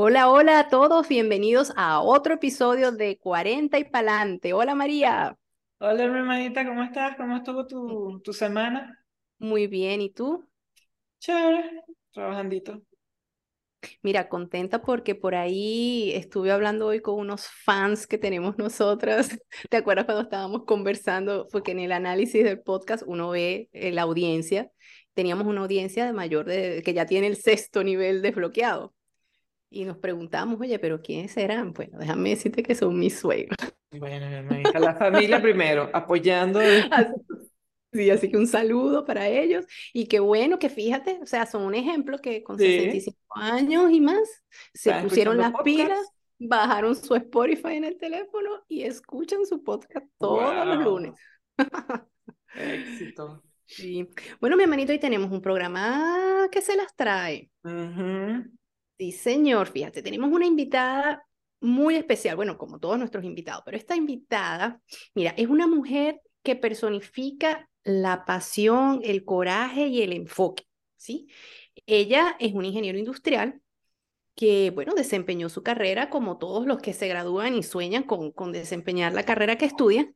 Hola, hola a todos, bienvenidos a otro episodio de 40 y Palante. Hola María. Hola, hermanita, ¿cómo estás? ¿Cómo estuvo tu, tu semana? Muy bien, ¿y tú? Chévere, trabajandito. Mira, contenta porque por ahí estuve hablando hoy con unos fans que tenemos nosotras. ¿Te acuerdas cuando estábamos conversando? Porque en el análisis del podcast uno ve eh, la audiencia. Teníamos una audiencia de mayor de que ya tiene el sexto nivel desbloqueado. Y nos preguntamos, oye, pero ¿quiénes serán? Bueno, déjame decirte que son mis suegros. Bueno, hermanita, la familia primero, apoyando. Sí, así que un saludo para ellos y qué bueno que fíjate, o sea, son un ejemplo que con 65 años y más se pusieron las pilas, bajaron su Spotify en el teléfono y escuchan su podcast todos los lunes. Éxito. Sí. Bueno, mi hermanito, hoy tenemos un programa que se las trae. Sí, señor, fíjate, tenemos una invitada muy especial, bueno, como todos nuestros invitados, pero esta invitada, mira, es una mujer que personifica la pasión, el coraje y el enfoque, ¿sí? Ella es un ingeniero industrial que, bueno, desempeñó su carrera como todos los que se gradúan y sueñan con, con desempeñar la carrera que estudian,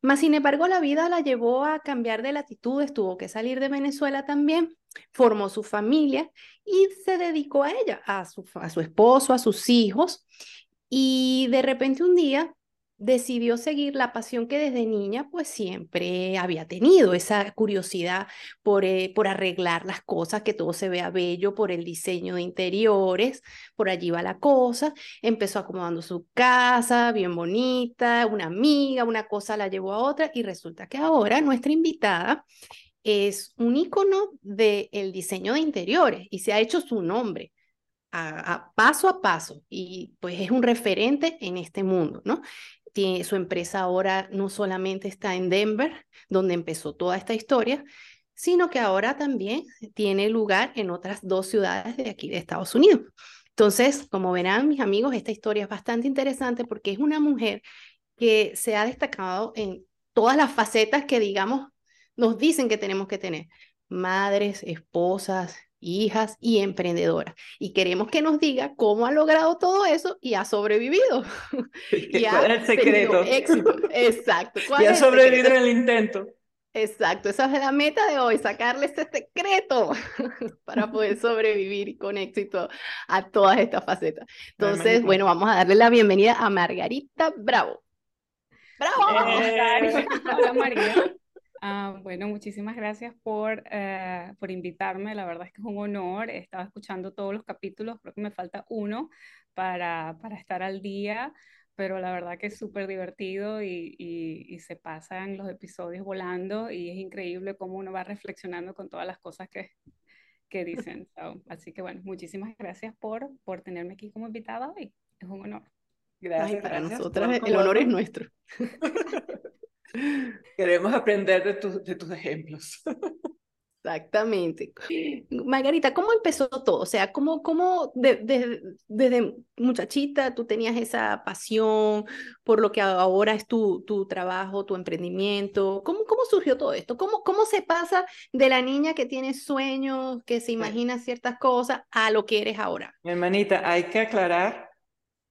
mas, sin embargo, la vida la llevó a cambiar de latitudes, tuvo que salir de Venezuela también, formó su familia y se dedicó a ella, a su, a su esposo, a sus hijos. Y de repente un día decidió seguir la pasión que desde niña pues siempre había tenido, esa curiosidad por, eh, por arreglar las cosas, que todo se vea bello, por el diseño de interiores, por allí va la cosa, empezó acomodando su casa, bien bonita, una amiga, una cosa la llevó a otra y resulta que ahora nuestra invitada es un ícono del el diseño de interiores y se ha hecho su nombre. a, paso a paso y pues es un referente en este mundo, ¿no? su empresa ahora no solamente está en Denver, donde empezó toda esta historia, sino que ahora también tiene lugar en otras dos ciudades de aquí de Estados Unidos. Entonces, como verán mis amigos, esta historia es bastante interesante porque es una mujer que se ha destacado en todas las facetas que, digamos, nos dicen que tenemos que tener. Madres, esposas, hijas y emprendedoras. Y queremos que nos diga cómo ha logrado todo eso y ha sobrevivido. y ¿Cuál es el secreto? Éxito. Exacto. y ha sobrevivido en el intento. Exacto, esa es la meta de hoy, sacarle este secreto para poder sobrevivir con éxito a todas estas facetas. Entonces, bueno, vamos a darle la bienvenida a Margarita Bravo. ¡Bravo! Eh, hola María. Ah, bueno, muchísimas gracias por, eh, por invitarme. La verdad es que es un honor. Estaba escuchando todos los capítulos, creo que me falta uno para, para estar al día, pero la verdad que es súper divertido y, y, se pasan los episodios volando y es increíble cómo uno va reflexionando con todas las cosas que, que dicen. así que bueno, muchísimas gracias por, por tenerme aquí como invitada hoy. Es un honor. Gracias. para nosotras el honor es nuestro. Queremos aprender de, de tus ejemplos. Exactamente. Margarita, ¿cómo empezó todo? O sea, ¿cómo, cómo desde muchachita tú tenías esa pasión por lo que ahora es tu, tu trabajo, tu emprendimiento? ¿Cómo, ¿Cómo surgió todo esto? ¿Cómo, ¿Cómo se pasa de la niña que tiene sueños, que se imagina ciertas cosas, a lo que eres ahora? Mi hermanita, hay que aclarar,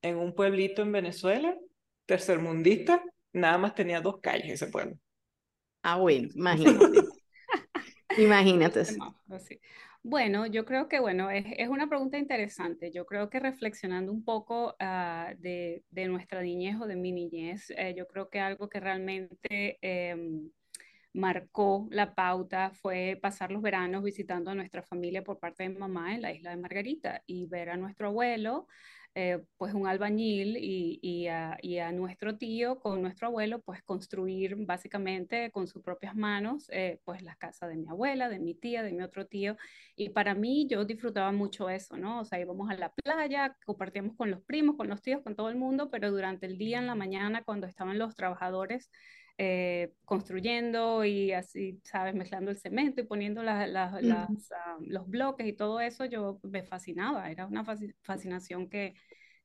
en un pueblito en Venezuela, tercermundista, nada más tenía dos calles ese pueblo. Ah, bueno, imagínate. imagínate. Bueno, yo creo que, bueno, es, es, una pregunta interesante. Yo creo que reflexionando un poco uh, de, de, nuestra niñez o de mi niñez, eh, yo creo que algo que realmente eh, marcó la pauta fue pasar los veranos visitando a nuestra familia por parte de mamá en la isla de Margarita y ver a nuestro abuelo eh, pues un albañil y, y, a, nuestro tío con nuestro abuelo pues construir básicamente con sus propias manos eh, pues la casa de mi abuela, de mi tía, de mi otro tío y para mí yo disfrutaba mucho eso, ¿no? O sea, íbamos a la playa, compartíamos con los primos, con los tíos, con todo el mundo, pero durante el día, en la mañana, cuando estaban los trabajadores eh, construyendo y así, ¿sabes? Mezclando el cemento y poniendo las, las, ah, los bloques y todo eso, yo me fascinaba, era una fascinación que,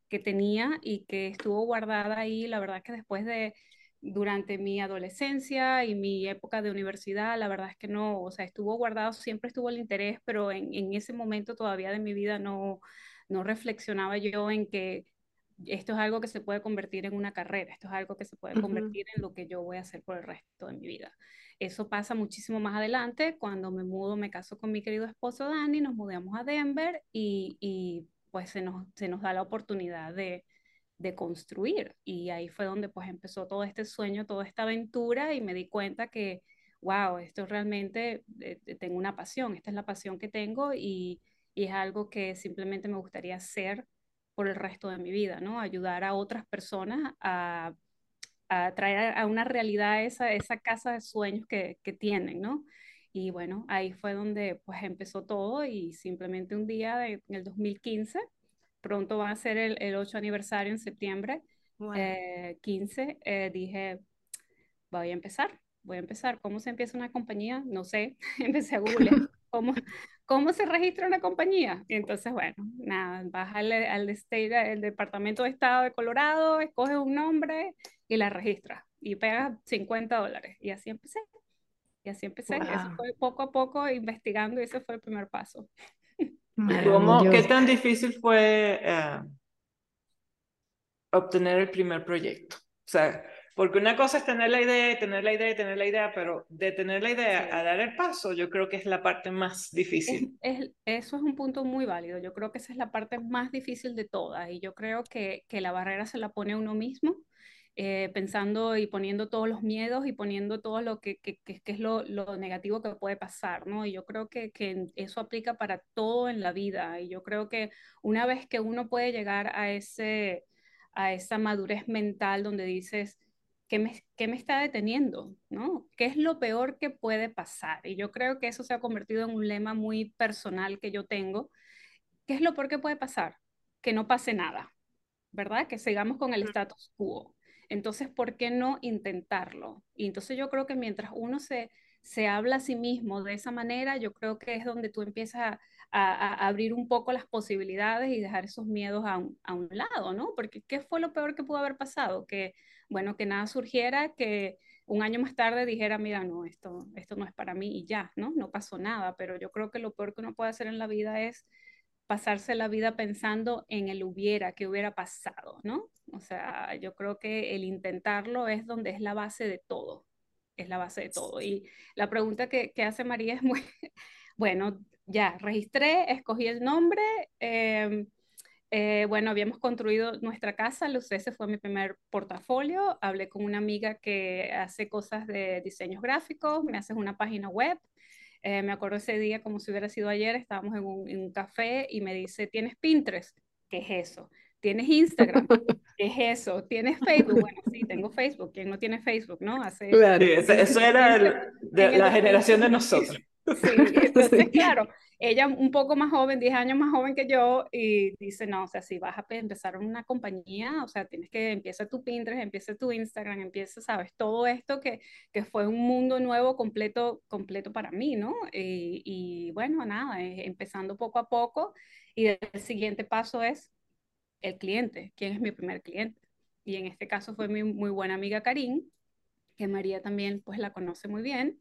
que tenía y que estuvo guardada ahí, la verdad que después de, durante mi adolescencia y mi época de universidad, la verdad es que no, o sea, estuvo guardado, siempre estuvo el interés, pero en, en ese momento todavía de mi vida no, no reflexionaba yo en que esto es algo que se puede convertir en una carrera, esto es algo que se puede convertir en lo que yo voy a hacer por el resto de mi vida. Eso pasa muchísimo más adelante, cuando me mudo, me caso con mi querido esposo Dani, nos mudamos a Denver y, y pues se nos, se nos da la oportunidad de, de construir. Y ahí fue donde pues empezó todo este sueño, toda esta aventura y me di cuenta que, wow, esto realmente eh, tengo una pasión, esta es la pasión que tengo y, y, es algo que simplemente me gustaría hacer por el resto de mi vida, ¿no? Ayudar a otras personas a, a traer a una realidad esa, esa casa de sueños que, que tienen, ¿no? Y bueno, ahí fue donde pues empezó todo y simplemente un día de, en el 2015 pronto va a ser el, el 8 aniversario en septiembre, 15, eh, eh, dije, voy a empezar, voy a empezar. ¿Cómo se empieza una compañía? No sé, empecé a googlear. ¿Cómo, ¿Cómo se registra una compañía? Y entonces, bueno, nada, vas al, al state, el Departamento de Estado de Colorado, escoges un nombre y la registras y pegas 50 dólares. Y así empecé. Y así empecé. Eso fue poco a poco investigando y ese fue el primer paso. ¿Cómo, ¿Qué tan difícil fue eh, obtener el primer proyecto? O sea, porque una cosa es tener la idea y tener la idea y tener la idea, pero de tener la idea a dar el paso, yo creo que es la parte más difícil. Es, eso es un punto muy válido. Yo creo que esa es la parte más difícil de todas y yo creo que, que la barrera se la pone uno mismo eh, pensando y poniendo todos los miedos y poniendo todo lo que, que, que, es lo, lo, negativo que puede pasar, ¿no? Y yo creo que, que, eso aplica para todo en la vida. Y yo creo que una vez que uno puede llegar a, ese, a esa madurez mental donde dices, ¿qué me, ¿qué me está deteniendo? ¿no? ¿Qué es lo peor que puede pasar? Y yo creo que eso se ha convertido en un lema muy personal que yo tengo. ¿Qué es lo peor que puede pasar? Que no pase nada, ¿verdad? Que sigamos con el status quo. Entonces, ¿por qué no intentarlo? Y entonces yo creo que mientras uno se, se habla a sí mismo de esa manera, yo creo que es donde tú empiezas a, abrir un poco las posibilidades y dejar esos miedos a un, a un, lado, ¿no? Porque ¿qué fue lo peor que pudo haber pasado? Que, bueno, que nada surgiera, que un año más tarde dijera, mira, no, esto, esto no es para mí y ya, ¿no? No pasó nada, pero yo creo que lo peor que uno puede hacer en la vida es pasarse la vida pensando en el hubiera, que hubiera pasado, ¿no? O sea, yo creo que el intentarlo es donde es la base de todo, es la base de todo. Y la pregunta que, que hace María es muy, bueno, ya, registré, escogí el nombre, eh, eh, bueno, habíamos construido nuestra casa, ese fue mi primer portafolio, hablé con una amiga que hace cosas de diseños gráficos, me hace una página web, eh, me acuerdo ese día como si hubiera sido ayer, estábamos en un, café y me dice, ¿tienes Pinterest? ¿Qué es eso? ¿Tienes Instagram? ¿Qué es eso? ¿Tienes Facebook? Bueno, sí, tengo Facebook. ¿Quién no tiene Facebook, no? Hace, claro, eso, era de, la generación de nosotros. Sí, entonces, claro, ella un poco más joven, 10 años más joven que yo, y dice, no, o sea, si vas a empezar una compañía, o sea, tienes que empieza tu Pinterest, empieza tu Instagram, empieza, sabes, todo esto que, que fue un mundo nuevo completo, completo para mí, ¿no? Y, y bueno, nada, empezando poco a poco, y el siguiente paso es el cliente, quién es mi primer cliente. Y en este caso fue mi muy buena amiga Karin, que María también pues la conoce muy bien,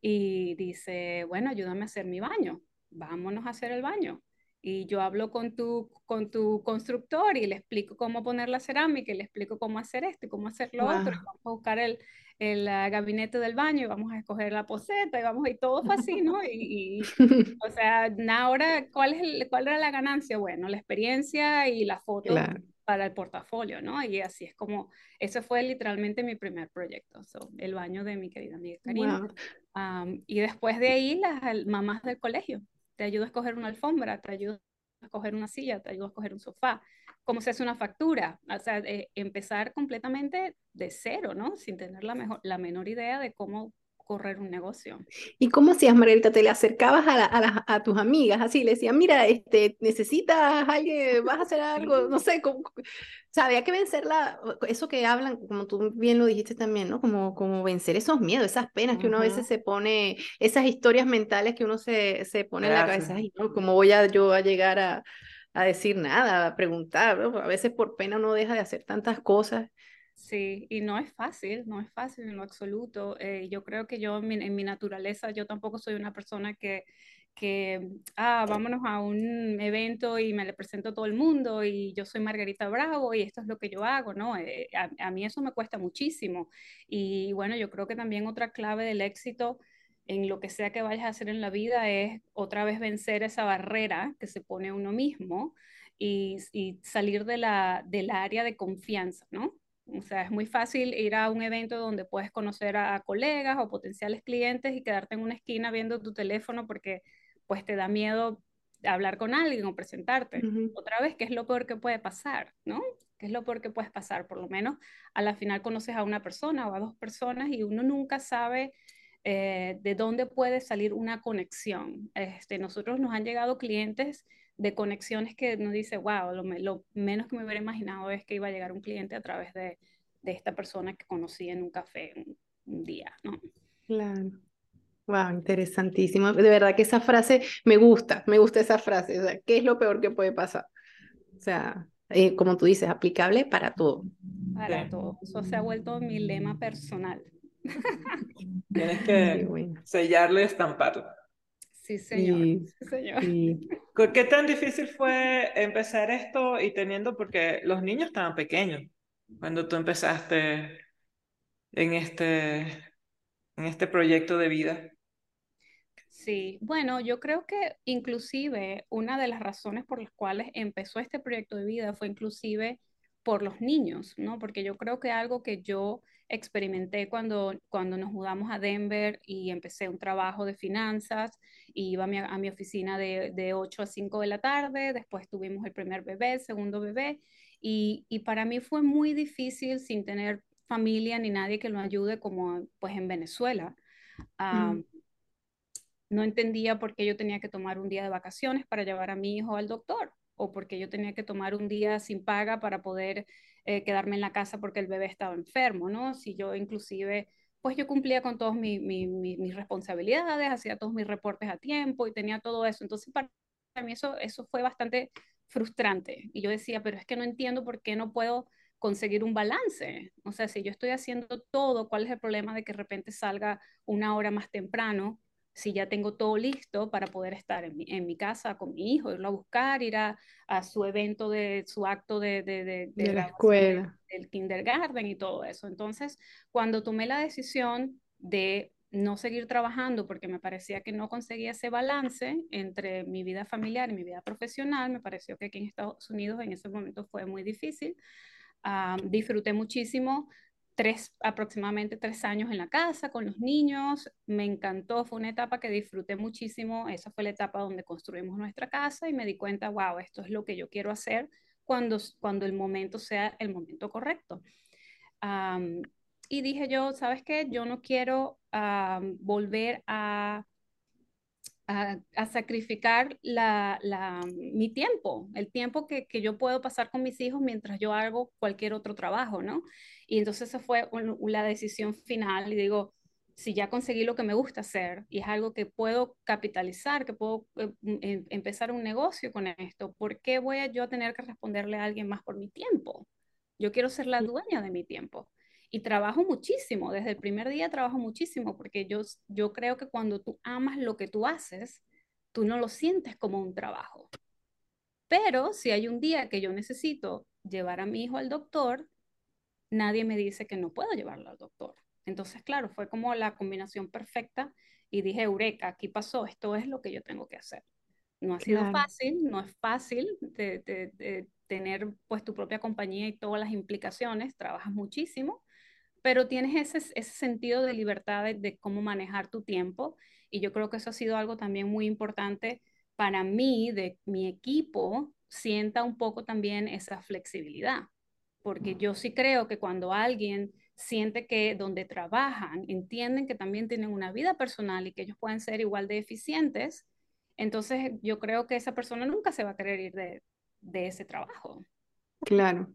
y dice, bueno, ayúdame a hacer mi baño vámonos a hacer el baño. Y yo hablo con tu, con tu constructor y le explico cómo poner la cerámica y le explico cómo hacer esto y cómo hacer lo otro. Y vamos a buscar el, el uh, gabinete del baño y vamos a escoger la poseta y vamos y todo fue así, ¿no? Y, o sea, ahora, ¿cuál, es el, ¿cuál era la ganancia? Bueno, la experiencia y la foto para el portafolio, ¿no? Y así es como, ese fue literalmente mi primer proyecto, el baño de mi querida amiga Karina. y después de ahí, las mamás del colegio te ayudo a escoger una alfombra, te ayudo a escoger una silla, te ayudo a escoger un sofá, cómo se hace una factura, o sea, eh, empezar completamente de cero, ¿no? Sin tener la, mejor, la menor idea de cómo correr un negocio. ¿Y cómo hacías, Margarita? ¿Te le acercabas a, a, a, tus amigas así? Le decías, mira, este, necesitas alguien, vas a hacer algo, no sé, cómo, había que vencer la, eso que hablan, como tú bien lo dijiste también, ¿no? Como, como vencer esos miedos, esas penas que uno a veces se pone, esas historias mentales que uno se, se pone en la cabeza, ¿no? ¿Cómo voy a, yo a llegar a, a decir nada, a preguntar? A veces por pena uno deja de hacer tantas cosas. Sí, y no es fácil, no es fácil en lo absoluto. Eh, yo creo que yo en mi, naturaleza, yo tampoco soy una persona que, que, ah, vámonos a un evento y me le presento a todo el mundo y yo soy Margarita Bravo y esto es lo que yo hago, ¿no? Eh, a, mí eso me cuesta muchísimo. Y bueno, yo creo que también otra clave del éxito en lo que sea que vayas a hacer en la vida es otra vez vencer esa barrera que se pone uno mismo y, y salir de la, del área de confianza, ¿no? O sea, es muy fácil ir a un evento donde puedes conocer a, colegas o potenciales clientes y quedarte en una esquina viendo tu teléfono porque pues te da miedo hablar con alguien o presentarte. Otra vez, ¿qué es lo peor que puede pasar? ¿No? ¿Qué es lo peor que puedes pasar? Por lo menos a la final conoces a una persona o a dos personas y uno nunca sabe eh, de dónde puede salir una conexión. Este, nosotros nos han llegado clientes de conexiones que nos dice, wow, lo, lo, menos que me hubiera imaginado es que iba a llegar un cliente a través de, de esta persona que conocí en un café un, día, ¿no? Claro. Wow, interesantísimo. De verdad que esa frase me gusta, me gusta esa frase. O sea, ¿qué es lo peor que puede pasar? O sea, eh, como tú dices, aplicable para todo. Para todo. Eso se ha vuelto mi lema personal. Tienes que sellarlo y estamparlo. Sí, señor. ¿Qué tan difícil fue empezar esto y teniendo, porque los niños estaban pequeños cuando tú empezaste en este, en este proyecto de vida? Sí, bueno, yo creo que inclusive una de las razones por las cuales empezó este proyecto de vida fue inclusive por los niños, ¿no? Porque yo creo que algo que yo experimenté cuando, cuando nos mudamos a Denver y empecé un trabajo de finanzas, y iba a mi, a mi oficina de, de, 8 a 5 de la tarde, después tuvimos el primer bebé, el segundo bebé, y, y, para mí fue muy difícil sin tener familia ni nadie que lo ayude como pues en Venezuela. Mm. No entendía por qué yo tenía que tomar un día de vacaciones para llevar a mi hijo al doctor o porque yo tenía que tomar un día sin paga para poder eh, quedarme en la casa porque el bebé estaba enfermo, ¿no? Si yo inclusive, pues yo cumplía con todas mis responsabilidades, hacía todos mis reportes a tiempo y tenía todo eso. Entonces, para mí eso, eso fue bastante frustrante. Y yo decía, pero es que no entiendo por qué no puedo conseguir un balance. O sea, si yo estoy haciendo todo, ¿cuál es el problema de que de repente salga una hora más temprano si ya tengo todo listo para poder estar en mi, en mi casa con mi hijo, irlo a buscar, ir a, a su evento de su acto de, de, de, la escuela, del kindergarten y todo eso. Entonces, cuando tomé la decisión de no seguir trabajando porque me parecía que no conseguía ese balance entre mi vida familiar y mi vida profesional, me pareció que aquí en Estados Unidos en ese momento fue muy difícil. Ah, disfruté muchísimo tres, aproximadamente tres años en la casa con los niños. Me encantó, fue una etapa que disfruté muchísimo. Esa fue la etapa donde construimos nuestra casa y me di cuenta, wow, esto es lo que yo quiero hacer cuando, cuando el momento sea el momento correcto. y dije yo, ¿sabes qué? Yo no quiero volver a a, sacrificar la, la, mi tiempo, el tiempo que, que, yo puedo pasar con mis hijos mientras yo hago cualquier otro trabajo, ¿no? Y entonces esa fue la decisión final y digo, si ya conseguí lo que me gusta hacer y es algo que puedo capitalizar, que puedo eh, em, empezar un negocio con esto, ¿por qué voy a yo a tener que responderle a alguien más por mi tiempo? Yo quiero ser la dueña de mi tiempo y trabajo muchísimo, desde el primer día trabajo muchísimo, porque yo, yo creo que cuando tú amas lo que tú haces, tú no lo sientes como un trabajo. Pero si hay un día que yo necesito llevar a mi hijo al doctor, nadie me dice que no puedo llevarlo al doctor. Entonces, claro, fue como la combinación perfecta y dije, Eureka, aquí pasó, esto es lo que yo tengo que hacer. No ha sido fácil, no es fácil de, de, tener pues tu propia compañía y todas las implicaciones, trabajas muchísimo, pero tienes ese, ese sentido de libertad de, cómo manejar tu tiempo y yo creo que eso ha sido algo también muy importante para mí, de mi equipo, sienta un poco también esa flexibilidad, porque yo sí creo que cuando alguien siente que donde trabajan entienden que también tienen una vida personal y que ellos pueden ser igual de eficientes, entonces yo creo que esa persona nunca se va a querer ir de, de ese trabajo. Claro.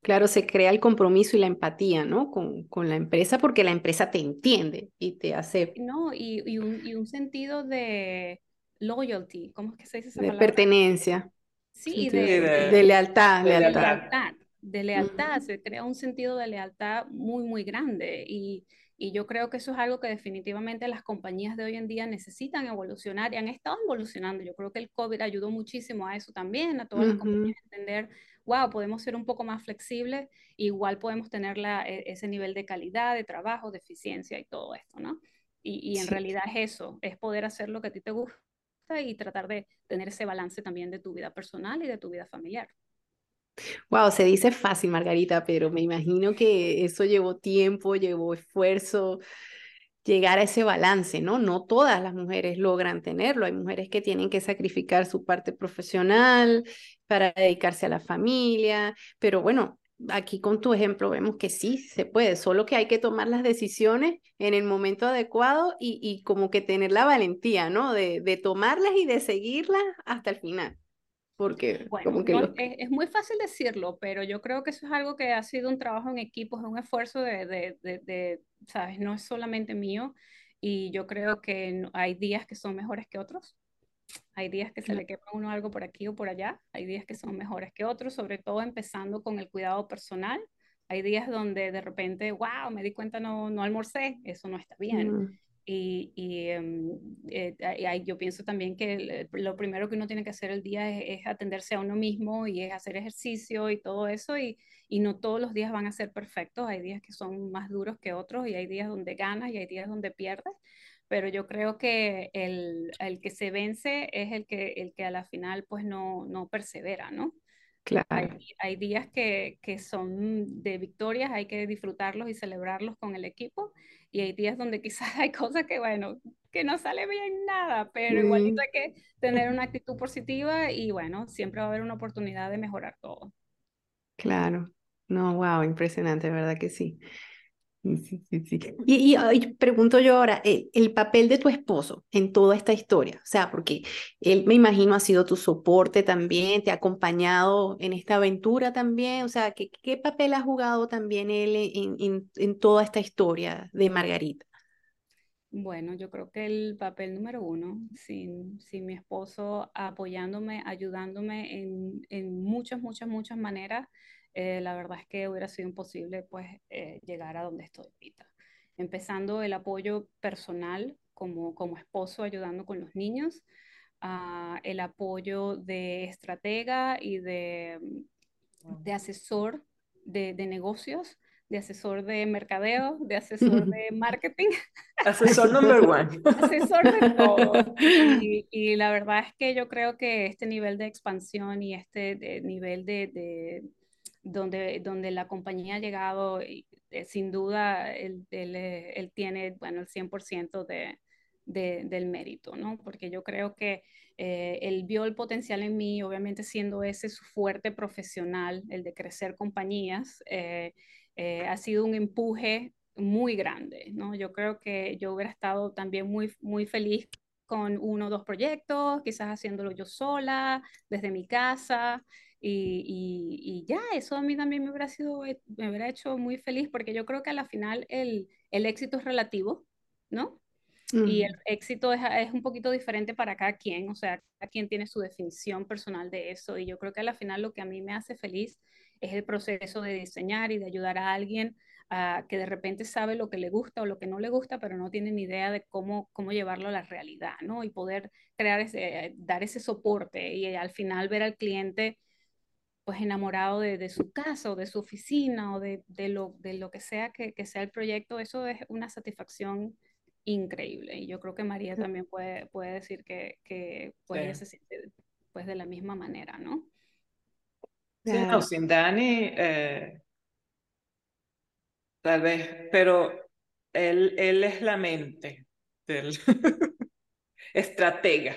Claro, se crea el compromiso y la empatía, ¿no? Con, con la empresa porque la empresa te entiende y te hace... No, y, y, un, y un, sentido de loyalty, ¿cómo es que se dice esa De pertenencia. Sí, de, de, lealtad. De lealtad. De lealtad, se crea un sentido de lealtad muy, muy grande. Y, Y yo creo que eso es algo que definitivamente las compañías de hoy en día necesitan evolucionar y han estado evolucionando. Yo creo que el COVID ayudó muchísimo a eso también, a todas las compañías a entender, wow, podemos ser un poco más flexibles, igual podemos tener la, e, ese nivel de calidad, de trabajo, de eficiencia y todo esto, ¿no? Y, y en realidad es eso, es poder hacer lo que a ti te gusta y tratar de tener ese balance también de tu vida personal y de tu vida familiar. Wow, se dice fácil, Margarita, pero me imagino que eso llevó tiempo, llevó esfuerzo, llegar a ese balance, ¿no? No todas las mujeres logran tenerlo. Hay mujeres que tienen que sacrificar su parte profesional para dedicarse a la familia, pero bueno, aquí con tu ejemplo vemos que sí se puede, solo que hay que tomar las decisiones en el momento adecuado y, como que tener la valentía, ¿no? De tomarlas y de seguirlas hasta el final porque como que es, muy fácil decirlo, pero yo creo que eso es algo que ha sido un trabajo en equipo, es un esfuerzo de, de, de, ¿sabes? No es solamente mío y yo creo que hay días que son mejores que otros. Hay días que se le quema a uno algo por aquí o por allá, hay días que son mejores que otros, sobre todo empezando con el cuidado personal. Hay días donde de repente, wow, me di cuenta no, no almorcé, eso no está bien. Mm. Y, y em, eh, yo pienso también que lo primero que uno tiene que hacer el día es, atenderse a uno mismo y es hacer ejercicio y todo eso. Y, y, no todos los días van a ser perfectos. Hay días que son más duros que otros y hay días donde ganas y hay días donde pierdes. Pero yo creo que el, el que se vence es el que, el que a la final pues no, no persevera, ¿no? Hay, días que, que, son de victorias, hay que disfrutarlos y celebrarlos con el equipo. Y hay días donde quizás hay cosas que, bueno, que no sale bien nada, pero igualito hay que tener una actitud positiva y, bueno, siempre va a haber una oportunidad de mejorar todo. Claro. No, wow, impresionante, ¿verdad que sí? Sí, sí, sí. Y, y, pregunto yo ahora, eh, el, papel de tu esposo en toda esta historia, o sea, porque él me imagino ha sido tu soporte también, te ha acompañado en esta aventura también, o sea, ¿qué, qué papel ha jugado también él en, en, en toda esta historia de Margarita? Bueno, yo creo que el papel número uno, sin, sin mi esposo apoyándome, ayudándome en, en muchas, muchas, muchas maneras, eh, la verdad es que hubiera sido imposible pues eh, llegar a donde estoy ahorita. Empezando el apoyo personal como, como esposo ayudando con los niños, uh, el apoyo de estratega y de, de asesor de, de negocios, de asesor de mercadeo, de asesor de marketing. Asesor number one. asesor de todo. Y, y, la verdad es que yo creo que este nivel de expansión y este de, nivel de, de, donde, donde la compañía ha llegado, eh, sin duda él, él, eh, tiene, bueno, el 100% de, de, del mérito, ¿no? Porque yo creo que eh, él vio el potencial en mí, obviamente siendo ese su fuerte profesional, el de crecer compañías, ha sido un empuje muy grande, ¿no? Yo creo que yo hubiera estado también muy, muy feliz con uno o dos proyectos, quizás haciéndolo yo sola, desde mi casa, y, y, ya, eso a mí también me hubiera, sido, eh, me hubiera hecho muy feliz porque yo creo que a la final el, el éxito es relativo, ¿no? Y el éxito es, es, un poquito diferente para cada quien, o sea, cada quien tiene su definición personal de eso y yo creo que a la final lo que a mí me hace feliz es el proceso de diseñar y de ayudar a alguien a que de repente sabe lo que le gusta o lo que no le gusta, pero no tiene ni idea de cómo, cómo llevarlo a la realidad, ¿no? Y poder crear ese, dar ese soporte y al final ver al cliente pues enamorado de, de, su casa o de su oficina o de, de, lo, de lo que sea que, que, sea el proyecto, eso es una satisfacción increíble. Y yo creo que María también puede, puede decir que, que pues, se siente pues, de la misma manera, ¿no? Sí, no, sin Dani, eh, tal vez, pero él, él es la mente del estratega.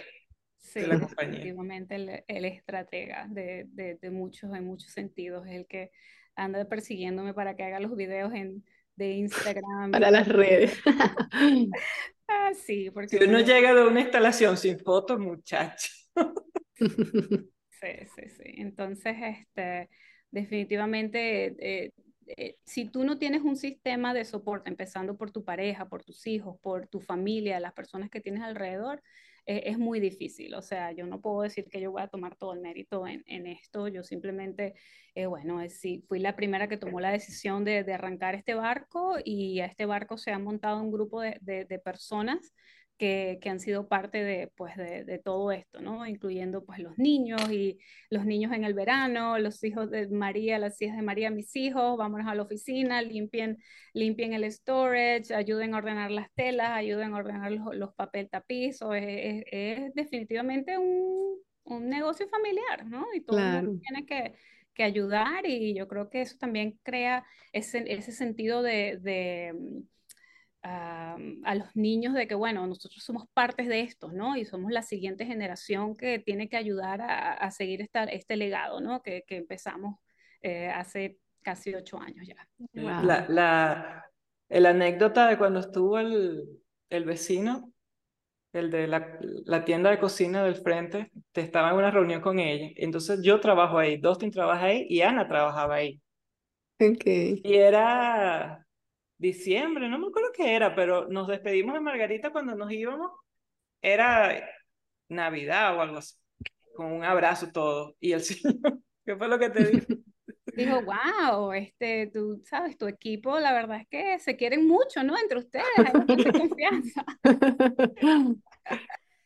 Sí, definitivamente el, el, estratega de, de, de, muchos, en muchos sentidos, es el que anda persiguiéndome para que haga los videos en, de Instagram. Para las redes. ah, sí, porque... Si uno llega de una instalación sin fotos, muchacho. sí, sí, sí. Entonces, este, definitivamente, eh, eh, si tú no tienes un sistema de soporte, empezando por tu pareja, por tus hijos, por tu familia, las personas que tienes alrededor, e, es, muy difícil. O sea, yo no puedo decir que yo voy a tomar todo el mérito en, en esto. Yo simplemente, eh, bueno, sí, fui la primera que tomó la decisión de, de, arrancar este barco y a este barco se ha montado un grupo de, de personas que, han sido parte de, pues, de, todo esto, ¿no? Incluyendo pues los niños y los niños en el verano, los hijos de María, las hijas de María, mis hijos, vámonos a la oficina, limpien, limpien el storage, ayuden a ordenar las telas, ayuden a ordenar los, los papel tapiz, es, definitivamente un, un, negocio familiar, ¿no? Y todo el mundo tiene que, que, ayudar y yo creo que eso también crea ese, ese sentido de, de a, los niños de que, bueno, nosotros somos partes de esto, ¿no? Y somos la siguiente generación que tiene que ayudar a, seguir esta, este legado, ¿no? Que, que empezamos eh, hace casi ocho años ya. La, la, la, anécdota de cuando estuvo el, el vecino, el de la, la, tienda de cocina del frente, te estaba en una reunión con ella. Entonces yo trabajo ahí, Dustin trabaja ahí y Ana trabajaba ahí. Okay. Y era diciembre, no me acuerdo qué era, pero nos despedimos de Margarita cuando nos íbamos. Era Navidad o algo así, con un abrazo todo. Y el señor, ¿qué fue lo que te dijo? Dijo, wow, este, tú sabes, tu equipo, la verdad es que se quieren mucho, ¿no? Entre ustedes, hay mucha confianza.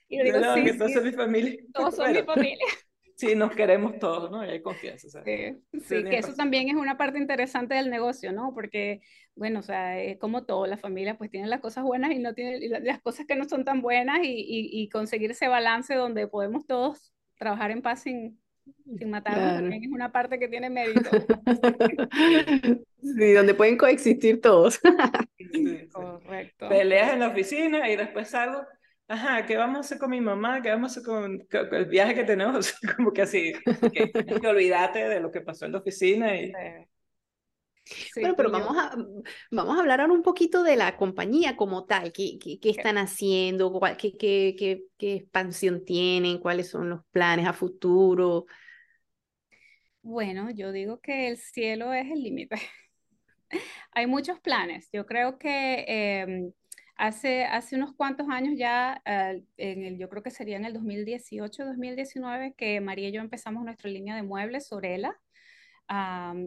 y digo, sí, que todos son mi familia. Todos son mi familia sí, nos queremos todos, ¿no? Y hay confianza. sí, que eso también es una parte interesante del negocio, ¿no? Porque, bueno, o sea, como todo, la familia pues tiene las cosas buenas y no tiene las cosas que no son tan buenas y, y, conseguir ese balance donde podemos todos trabajar en paz sin, sin matarnos también es una parte que tiene mérito. sí, donde pueden coexistir todos. Correcto. Peleas en la oficina y después salgo ajá, ¿qué vamos a hacer con mi mamá? ¿Qué vamos a hacer con, el viaje que tenemos? Como que así, que, que olvídate de lo que pasó en la oficina y... bueno, pero vamos a, vamos a hablar ahora un poquito de la compañía como tal, qué, qué, qué están haciendo, cuál, qué, qué, qué, qué expansión tienen, cuáles son los planes a futuro. Bueno, yo digo que el cielo es el límite. Hay muchos planes. Yo creo que em, Hace, hace unos cuantos años ya, eh, en el, yo creo que sería en el 2018, 2019, que María y yo empezamos nuestra línea de muebles, Sorela,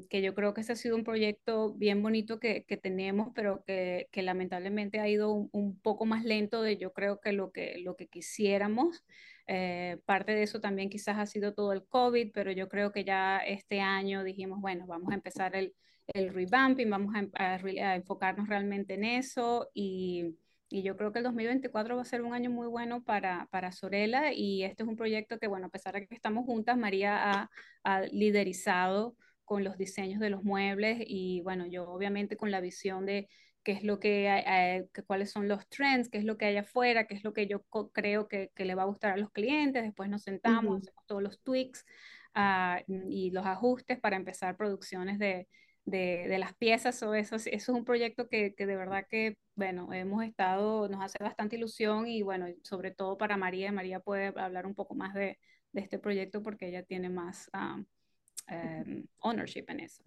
que yo creo que ese ha sido un proyecto bien bonito que, que tenemos, pero que, que, lamentablemente ha ido un, poco más lento de yo creo que lo que, lo que quisiéramos. Eh, parte de eso también quizás ha sido todo el COVID, pero yo creo que ya este año dijimos, bueno, vamos a empezar el, el revamping, vamos a, enfocarnos realmente en eso y, y, yo creo que el 2024 va a ser un año muy bueno para, para Sorela y este es un proyecto que, bueno, a pesar de que estamos juntas, María ha, liderizado con los diseños de los muebles y, bueno, yo obviamente con la visión de qué es lo que, hay, cuáles son los trends, qué es lo que hay afuera, qué es lo que yo creo que, que, le va a gustar a los clientes, después nos sentamos, hacemos todos los tweaks uh, y los ajustes para empezar producciones de de, las piezas o eso, eso es un proyecto que, que, de verdad que, bueno, hemos estado, nos hace bastante ilusión y bueno, sobre todo para María, María puede hablar un poco más de, de este proyecto porque ella tiene más um, em, ownership en eso.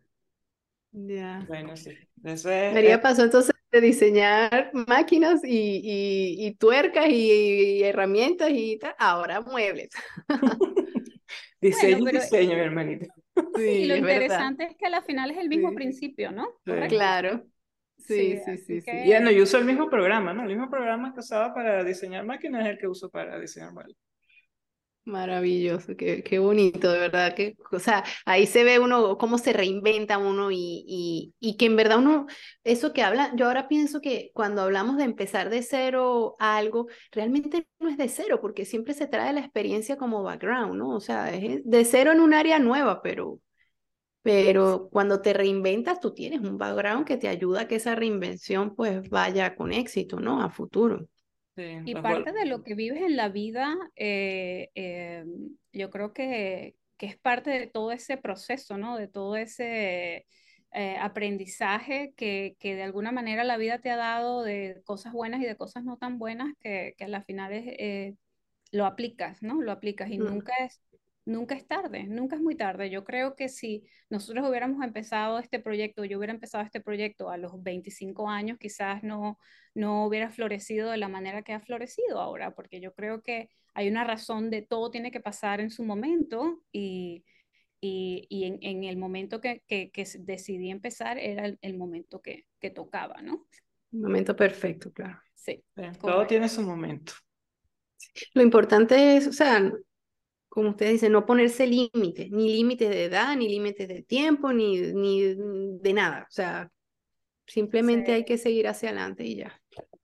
Ya. Bueno, sí. María pasó entonces de diseñar máquinas y, y, y tuercas y, herramientas y tal, ahora muebles. diseño, diseño, mi hermanita. Sí, lo interesante es que a la final es el mismo principio, ¿no? Claro. Sí, sí, sí. sí, Ya no, yo uso el mismo programa, ¿no? El mismo programa que usaba para diseñar máquinas es el que uso para diseñar muebles. Maravilloso, qué, qué, bonito, de verdad. O sea, ahí se ve uno cómo se reinventa uno y, y, y, que en verdad uno, eso que habla, yo ahora pienso que cuando hablamos de empezar de cero algo, realmente no es de cero, porque siempre se trae la experiencia como background, ¿no? O sea, es de cero en un área nueva, pero, pero cuando te reinventas, tú tienes un background que te ayuda a que esa reinvención pues vaya con éxito, ¿no? A futuro y parte de lo que vives en la vida, eh, eh, yo creo que, que, es parte de todo ese proceso, ¿no? De todo ese eh, aprendizaje que, que, de alguna manera la vida te ha dado de cosas buenas y de cosas no tan buenas que, que a la final es, lo aplicas, ¿no? Lo aplicas y nunca es nunca es tarde, nunca es muy tarde. Yo creo que si nosotros hubiéramos empezado este proyecto, yo hubiera empezado este proyecto a los 25 años, quizás no, no hubiera florecido de la manera que ha florecido ahora, porque yo creo que hay una razón de todo tiene que pasar en su momento y, y, y en, en, el momento que, que, que, decidí empezar era el, el momento que, que tocaba, ¿no? Un momento perfecto, claro. Sí. todo tiene su momento. Lo importante es, o sea, como ustedes dicen, no ponerse límites, ni límites de edad, ni límites de tiempo, ni, ni de nada. O sea, simplemente sí. hay que seguir hacia adelante y ya.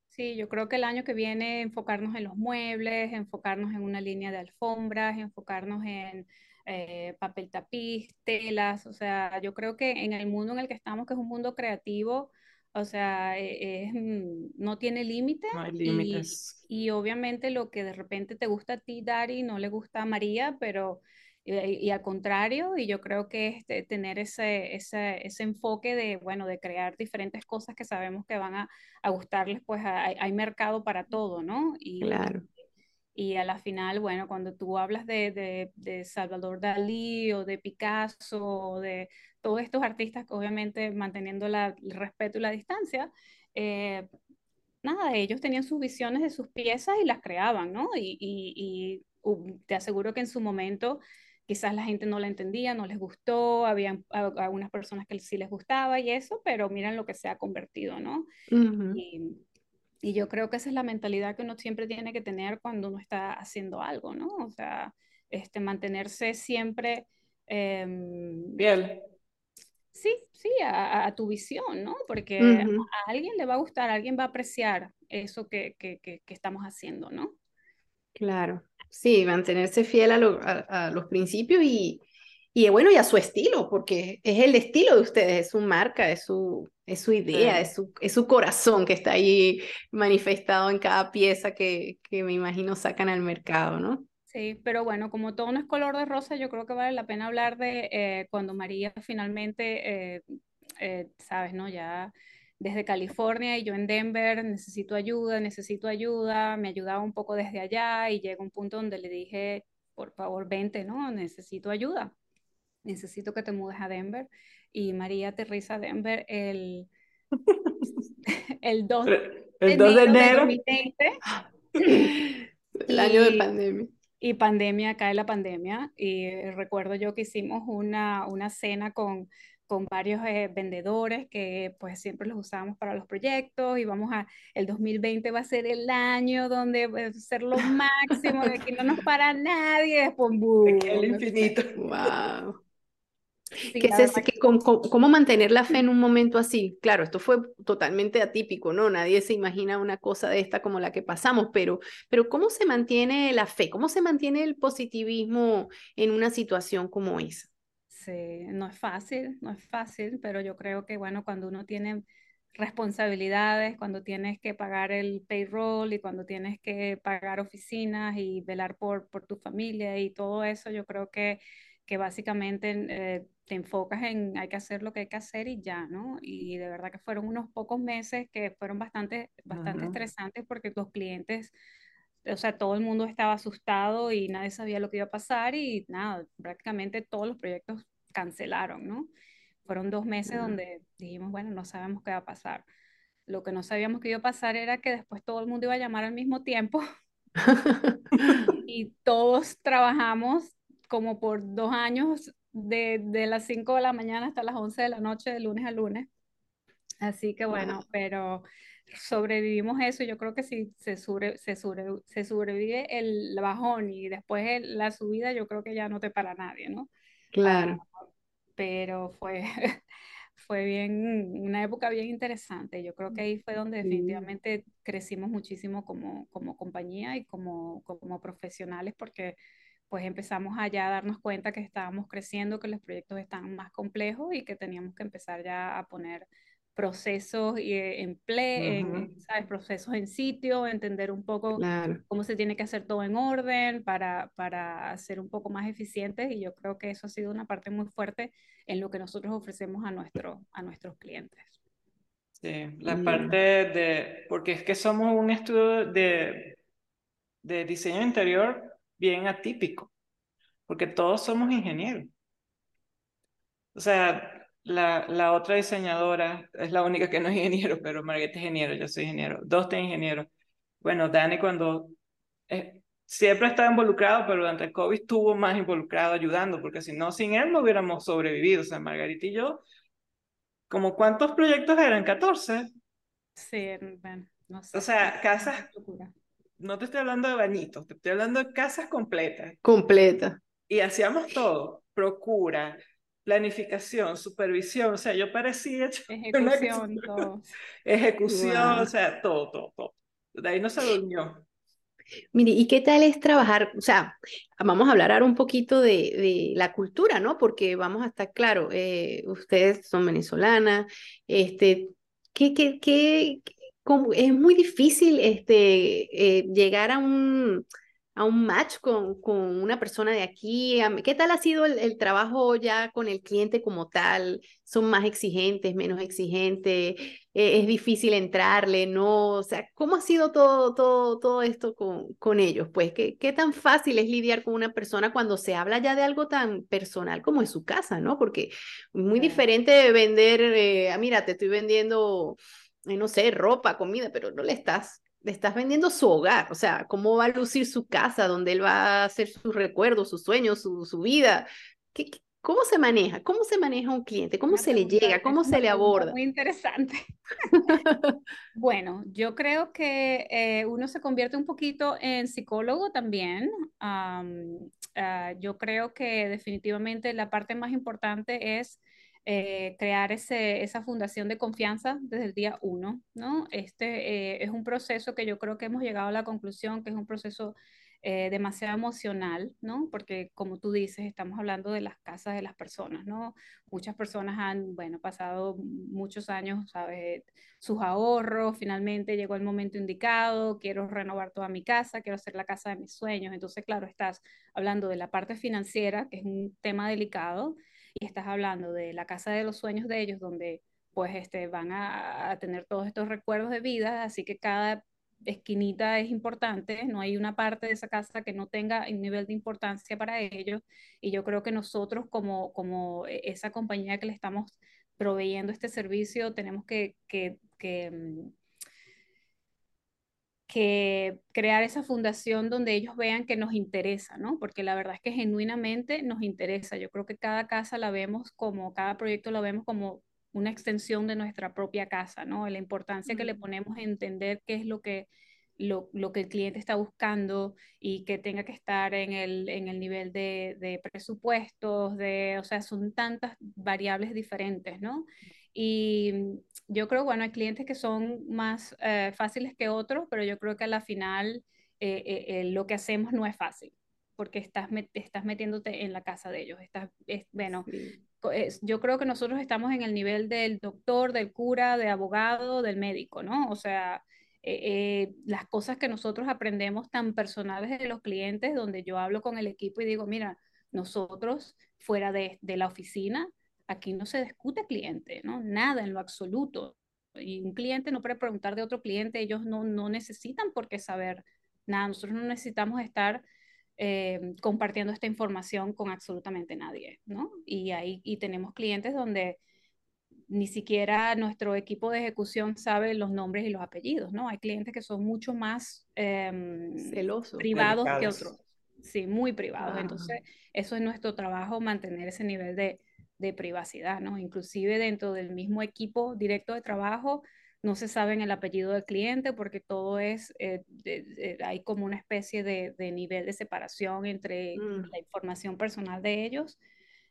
Sí, yo creo que el año que viene enfocarnos en los muebles, enfocarnos en una línea de alfombras, enfocarnos en eh, papel tapiz, telas, o sea, yo creo que en el mundo en el que estamos, que es un mundo creativo, o sea, e, es, no tiene límites. No hay límites. Y, y, obviamente lo que de repente te gusta a ti, Dari, no le gusta a María, pero y, y al contrario, y yo creo que este, tener ese, ese, ese, enfoque de, bueno, de crear diferentes cosas que sabemos que van a, a gustarles, pues hay, hay, mercado para todo, ¿no? Y, claro. Y a la final, bueno, cuando tú hablas de, de, de Salvador Dalí o de Picasso o de todos estos artistas, obviamente manteniendo la, el respeto y la distancia, eh, nada, ellos tenían sus visiones de sus piezas y las creaban, ¿no? Y, y, y te aseguro que en su momento quizás la gente no la entendía, no les gustó, había algunas personas que sí les gustaba y eso, pero miren lo que se ha convertido, ¿no? Uh -huh. y, y, yo creo que esa es la mentalidad que uno siempre tiene que tener cuando uno está haciendo algo, ¿no? O sea, este, mantenerse siempre... Eh, Bien. Sí, sí, a, a, tu visión, ¿no? Porque uh -huh. a alguien le va a gustar, a alguien va a apreciar eso que, que, que, que estamos haciendo, ¿no? Claro, sí, mantenerse fiel a, lo, a, a los principios y, y, bueno, y a su estilo, porque es el estilo de ustedes, es su marca, es su, es su idea, es, su, es su corazón que está ahí manifestado en cada pieza que, que me imagino sacan al mercado, ¿no? Sí, pero bueno, como todo no es color de rosa, yo creo que vale la pena hablar de eh, cuando María finalmente, eh, eh, sabes, ¿no? Ya desde California y yo en Denver, necesito ayuda, necesito ayuda, me ayudaba un poco desde allá y llega un punto donde le dije, por favor, vente, ¿no? Necesito ayuda, necesito que te mudes a Denver. Y María aterriza a Denver el, el 2, el 2 de enero, de 2020. el año de pandemia y pandemia, cae la pandemia, y recuerdo yo que hicimos una, una cena con, con varios eh, vendedores que pues siempre los usábamos para los proyectos y vamos a, el 2020 va a ser el año donde va a ser lo máximo, de que no nos para nadie, después boom, el infinito. Wow. Sí, ¿Qué es que, cómo, cómo, mantener la fe en un momento así? Claro, esto fue totalmente atípico, ¿no? Nadie se imagina una cosa de esta como la que pasamos, pero, pero ¿cómo se mantiene la fe? ¿Cómo se mantiene el positivismo en una situación como esa? Sí, no es fácil, no es fácil, pero yo creo que, bueno, cuando uno tiene responsabilidades, cuando tienes que pagar el payroll y cuando tienes que pagar oficinas y velar por, por tu familia y todo eso, yo creo que que básicamente eh, te enfocas en hay que hacer lo que hay que hacer y ya, ¿no? Y de verdad que fueron unos pocos meses que fueron bastante, bastante -huh. estresantes porque los clientes, o sea, todo el mundo estaba asustado y nadie sabía lo que iba a pasar y nada, prácticamente todos los proyectos cancelaron, ¿no? Fueron dos meses -huh. donde dijimos, bueno, no sabemos qué va a pasar. Lo que no sabíamos que iba a pasar era que después todo el mundo iba a llamar al mismo tiempo y todos trabajamos como por dos años, de, de las 5 de la mañana hasta las 11 de la noche, de lunes a lunes. Así que bueno, wow. pero sobrevivimos eso. Yo creo que si se, sobre, se, sobre, se sobrevive el bajón y después el, la subida, yo creo que ya no te para nadie, ¿no? Claro. Uh, pero fue, fue bien, una época bien interesante. Yo creo que ahí fue donde definitivamente crecimos muchísimo como, como compañía y como, como profesionales porque pues empezamos allá a darnos cuenta que estábamos creciendo, que los proyectos estaban más complejos y que teníamos que empezar ya a poner procesos y en play, uh -huh. en, ¿sabes? procesos en sitio, entender un poco claro. cómo se tiene que hacer todo en orden para, para ser un poco más eficientes y yo creo que eso ha sido una parte muy fuerte en lo que nosotros ofrecemos a, nuestro, a nuestros clientes. Sí, la parte de, porque es que somos un estudio de, de diseño interior bien atípico. porque todos somos ingenieros. O sea, la, la otra diseñadora es la única que no es ingeniero, pero Margarita es ingeniero, yo soy ingeniero, dos tienen ingeniero. Bueno, Dani cuando eh, siempre estaba involucrado, pero durante el COVID estuvo más involucrado ayudando, porque si no, sin él no hubiéramos sobrevivido. O sea, Margarita y yo, como cuántos proyectos eran, 14. Sí, bueno, no sé. O sea, casas, no te estoy hablando de bañitos, te estoy hablando de casas completas. Completa. Y hacíamos todo, procura, planificación, supervisión, o sea, yo parecía... Ejecución, todo. Ejecución, o sea, todo, todo, todo. De ahí no se durmió. Mire, ¿y qué tal es trabajar? O sea, vamos a hablar ahora un poquito de, de la cultura, ¿no? Porque vamos a estar claro, eh, ustedes son venezolanas, este, ¿qué, qué, qué, es muy difícil este, eh, llegar a un, a un match con, con, una persona de aquí? ¿Qué tal ha sido el, trabajo ya con el cliente como tal? ¿Son más exigentes, menos exigentes? ¿E-, ¿Es difícil entrarle? ¿No? O sea, ¿cómo ha sido todo, todo, todo esto con, con ellos? Pues, ¿qué, ¿qué tan fácil es lidiar con una persona cuando se habla ya de algo tan personal como es su casa, ¿no? Porque es muy diferente vender, eh, ah, mira, te estoy vendiendo no sé, ropa, comida, pero no le estás, le estás vendiendo su hogar, o sea, cómo va a lucir su casa, donde él va a hacer sus recuerdos, sus sueños, su, su vida. ¿Qué, cómo se maneja? ¿Cómo se maneja un cliente? ¿Cómo se le llega? ¿Cómo se le aborda? Muy interesante. bueno, yo creo que eh, uno se convierte un poquito en psicólogo también. Ah, yo creo que definitivamente la parte más importante es eh, crear ese, esa fundación de confianza desde el día uno, ¿no? Este eh, es un proceso que yo creo que hemos llegado a la conclusión que es un proceso eh, demasiado emocional, ¿no? Porque como tú dices, estamos hablando de las casas de las personas, ¿no? Muchas personas han, bueno, pasado muchos años, ¿sabes? Sus ahorros, finalmente llegó el momento indicado, quiero renovar toda mi casa, quiero hacer la casa de mis sueños. Entonces, claro, estás hablando de la parte financiera, que es un tema delicado, y estás hablando de la casa de los sueños de ellos, donde pues este, van a, tener todos estos recuerdos de vida, así que cada esquinita es importante, no hay una parte de esa casa que no tenga un nivel de importancia para ellos, y yo creo que nosotros como, como esa compañía que le estamos proveyendo este servicio, tenemos que, que, que mm, que crear esa fundación donde ellos vean que nos interesa, ¿no? Porque la verdad es que genuinamente nos interesa. Yo creo que cada casa la vemos como, cada proyecto lo vemos como una extensión de nuestra propia casa, ¿no? La importancia que le ponemos en entender qué es lo que, lo, lo, que el cliente está buscando y que tenga que estar en el, en el nivel de, de presupuestos, de, o sea, son tantas variables diferentes, ¿no? Y yo creo, bueno, hay clientes que son más eh, fáciles que otros, pero yo creo que a la final eh, eh, lo que hacemos no es fácil, porque estás, estás metiéndote en la casa de ellos. Estás, bueno, yo creo que nosotros estamos en el nivel del doctor, del cura, de abogado, del médico, ¿no? O sea, las cosas que nosotros aprendemos tan personales de los clientes, donde yo hablo con el equipo y digo, mira, nosotros fuera de, de la oficina aquí no se discute cliente, ¿no? Nada en lo absoluto. Y un cliente no puede preguntar de otro cliente, ellos no, no necesitan por qué saber nada. Nosotros no necesitamos estar eh, compartiendo esta información con absolutamente nadie, ¿no? Y ahí y tenemos clientes donde ni siquiera nuestro equipo de ejecución sabe los nombres y los apellidos, ¿no? Hay clientes que son mucho más eh, celosos, privados que otros. Sí, muy privados. Entonces, eso es nuestro trabajo, mantener ese nivel de, de privacidad, ¿no? Inclusive dentro del mismo equipo directo de trabajo no se sabe el apellido del cliente porque todo es, eh, hay como una especie de, nivel de separación entre mm. la información personal de ellos.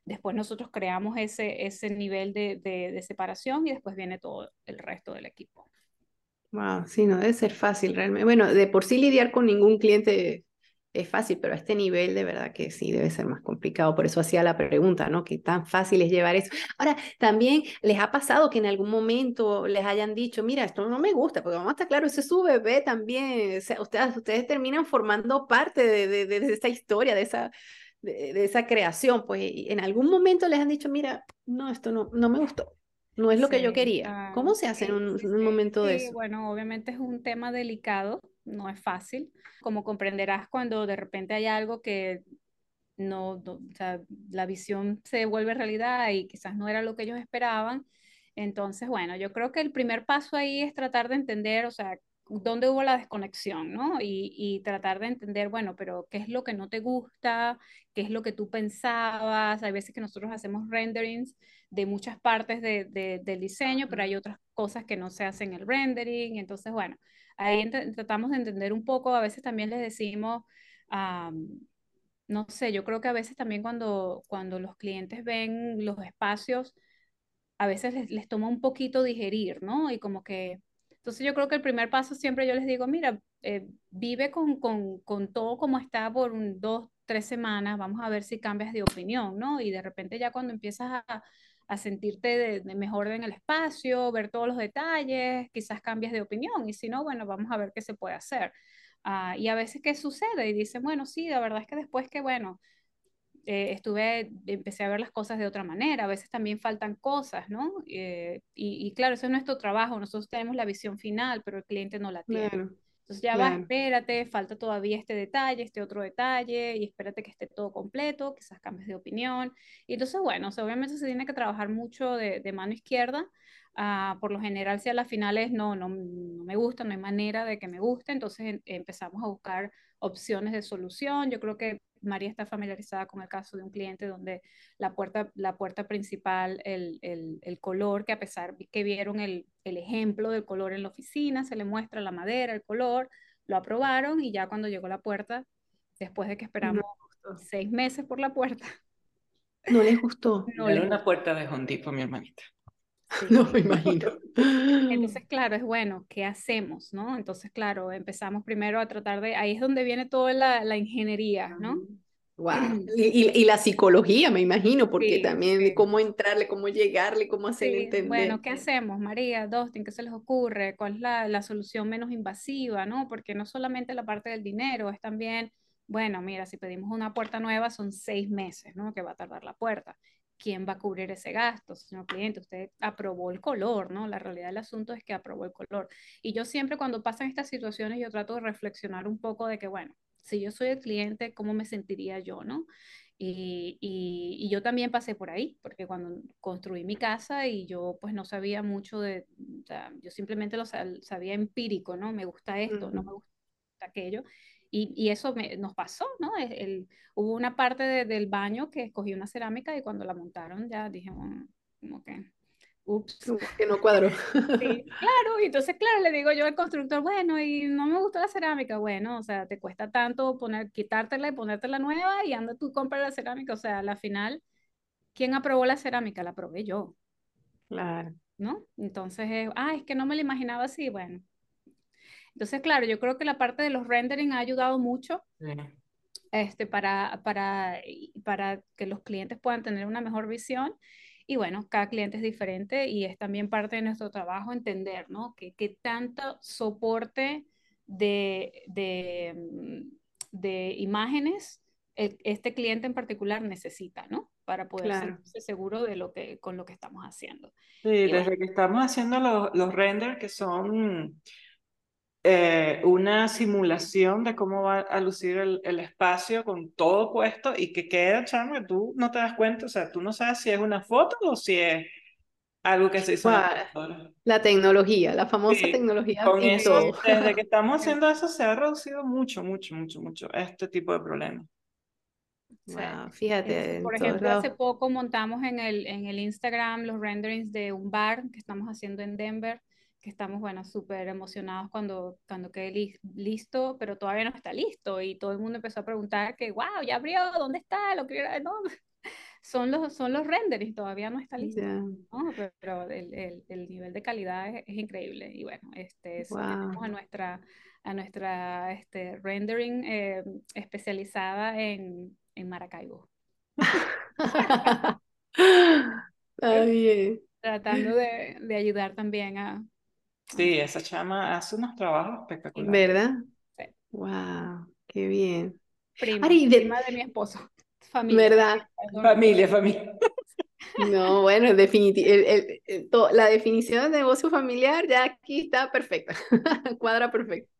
Después nosotros creamos ese, ese nivel de, de, separación y después viene todo el resto del equipo. Wow, sí, no debe ser fácil realmente. Bueno, de por sí lidiar con ningún cliente es fácil, pero a este nivel de verdad que sí debe ser más complicado. Por eso hacía la pregunta, ¿no? ¿Qué tan fácil es llevar eso? Ahora, también les ha pasado que en algún momento les hayan dicho, mira, esto no me gusta, porque vamos a estar claro, ese es su bebé también. O sea, ustedes, ustedes terminan formando parte de, de, de esa historia, de esa, de, esa creación. Pues en algún momento les han dicho, mira, no, esto no, no me gustó. No es lo que yo quería. ¿Cómo se hace en un, momento de eso? Bueno, obviamente es un tema delicado no es fácil. Como comprenderás, cuando de repente hay algo que no, o sea, la visión se vuelve realidad y quizás no era lo que ellos esperaban. Entonces, bueno, yo creo que el primer paso ahí es tratar de entender, o sea, dónde hubo la desconexión, ¿no? Y, y, tratar de entender, bueno, pero qué es lo que no te gusta, qué es lo que tú pensabas. Hay veces que nosotros hacemos renderings de muchas partes de, de, del diseño, pero hay otras cosas que no se hacen el rendering. Entonces, bueno, ahí tratamos de entender un poco, a veces también les decimos, no sé, yo creo que a veces también cuando, cuando los clientes ven los espacios, a veces les, les toma un poquito digerir, ¿no? Y como que entonces yo creo que el primer paso siempre yo les digo, mira, eh, vive con, con, con, todo como está por un, dos, tres semanas, vamos a ver si cambias de opinión, ¿no? Y de repente ya cuando empiezas a, a sentirte de, mejor en el espacio, ver todos los detalles, quizás cambias de opinión y si no, bueno, vamos a ver qué se puede hacer. Uh, y a veces, ¿qué sucede? Y dicen, bueno, sí, la verdad es que después que, bueno, eh, estuve, empecé a ver las cosas de otra manera, a veces también faltan cosas, ¿no? Eh, y, y, claro, eso es nuestro trabajo, nosotros tenemos la visión final, pero el cliente no la tiene. Entonces ya va, espérate, falta todavía este detalle, este otro detalle, y espérate que esté todo completo, quizás cambies de opinión. Y entonces, bueno, obviamente se tiene que trabajar mucho de, de mano izquierda. Uh, por lo general, si a las finales no, no, no, me gusta, no hay manera de que me guste, entonces em, empezamos a buscar opciones de solución. Yo creo que María está familiarizada con el caso de un cliente donde la puerta, la puerta principal, el, el, el color, que a pesar que vieron el, el, ejemplo del color en la oficina, se le muestra la madera, el color, lo aprobaron y ya cuando llegó la puerta, después de que esperamos seis meses por la puerta. No les gustó. No Era una puerta de Hondipo, mi hermanita. No me imagino. Entonces, claro, es bueno, ¿qué hacemos? ¿no? Entonces, claro, empezamos primero a tratar de, ahí es donde viene toda la, la ingeniería, ¿no? Wow. Y, y, la psicología, me imagino, porque también cómo entrarle, cómo llegarle, cómo hacerle entender. Bueno, ¿qué hacemos, María, Dustin? ¿Qué se les ocurre? ¿Cuál es la, la solución menos invasiva, no? Porque no solamente la parte del dinero, es también, bueno, mira, si pedimos una puerta nueva son seis meses, ¿no? Que va a tardar la puerta quién va a cubrir ese gasto, señor cliente, usted aprobó el color, ¿no? La realidad del asunto es que aprobó el color. Y yo siempre cuando pasan estas situaciones, yo trato de reflexionar un poco de que, bueno, si yo soy el cliente, ¿cómo me sentiría yo, ¿no? Y, y, y, yo también pasé por ahí, porque cuando construí mi casa y yo pues no sabía mucho de, o sea, yo simplemente lo sabía empírico, ¿no? Me gusta esto, no me gusta aquello. Y, y eso me, nos pasó, ¿no? El, hubo una parte del baño que escogí una cerámica y cuando la montaron ya dije, bueno, como que, ups. que no cuadro. Sí, claro, y entonces, claro, le digo yo al constructor, bueno, y no me gusta la cerámica, bueno, o sea, te cuesta tanto poner, quitártela y ponértela nueva y anda tú compras la cerámica, o sea, a la final, ¿quién aprobó la cerámica? La aprobé yo. Claro. ¿No? Entonces, ah, es que no me la imaginaba así, bueno, entonces, claro, yo creo que la parte de los rendering ha ayudado mucho este, para, para, para que los clientes puedan tener una mejor visión. Y bueno, cada cliente es diferente y es también parte de nuestro trabajo entender, ¿no? Que, que tanto soporte de, de, mm, de imágenes este cliente en particular necesita, ¿no? Para poder ser seguro de lo que, con lo que estamos haciendo. Sí, desde que estamos haciendo los, los renders que son eh, una simulación de cómo va a lucir el, el, espacio con todo puesto y que queda, chamo, que tú no te das cuenta, o sea, tú no sabes si es una foto o si es algo que se hizo. la tecnología, la famosa tecnología. Con eso, desde que estamos haciendo eso se ha reducido mucho, mucho, mucho, mucho este tipo de problemas. fíjate. Por ejemplo, hace poco montamos en el, en el Instagram los renderings de un bar que estamos haciendo en Denver que estamos, bueno, súper emocionados cuando, cuando quede listo, pero todavía no está listo y todo el mundo empezó a preguntar que, wow, ya abrió, ¿dónde está? Lo que no. Son los, son los renders, todavía no está listo. Pero, el, el, el, nivel de calidad es, increíble. Y bueno, este, tenemos a nuestra, a nuestra este, rendering eh, especializada en, en Maracaibo. Tratando de, de ayudar también a, Sí, esa chama hace unos trabajos espectaculares. ¿Verdad? Sí. Wow, qué bien. Prima, de... prima de mi esposo. Familia. ¿Verdad? Familia, familia. No, bueno, la definición de negocio familiar ya aquí está perfecta, cuadra perfecta.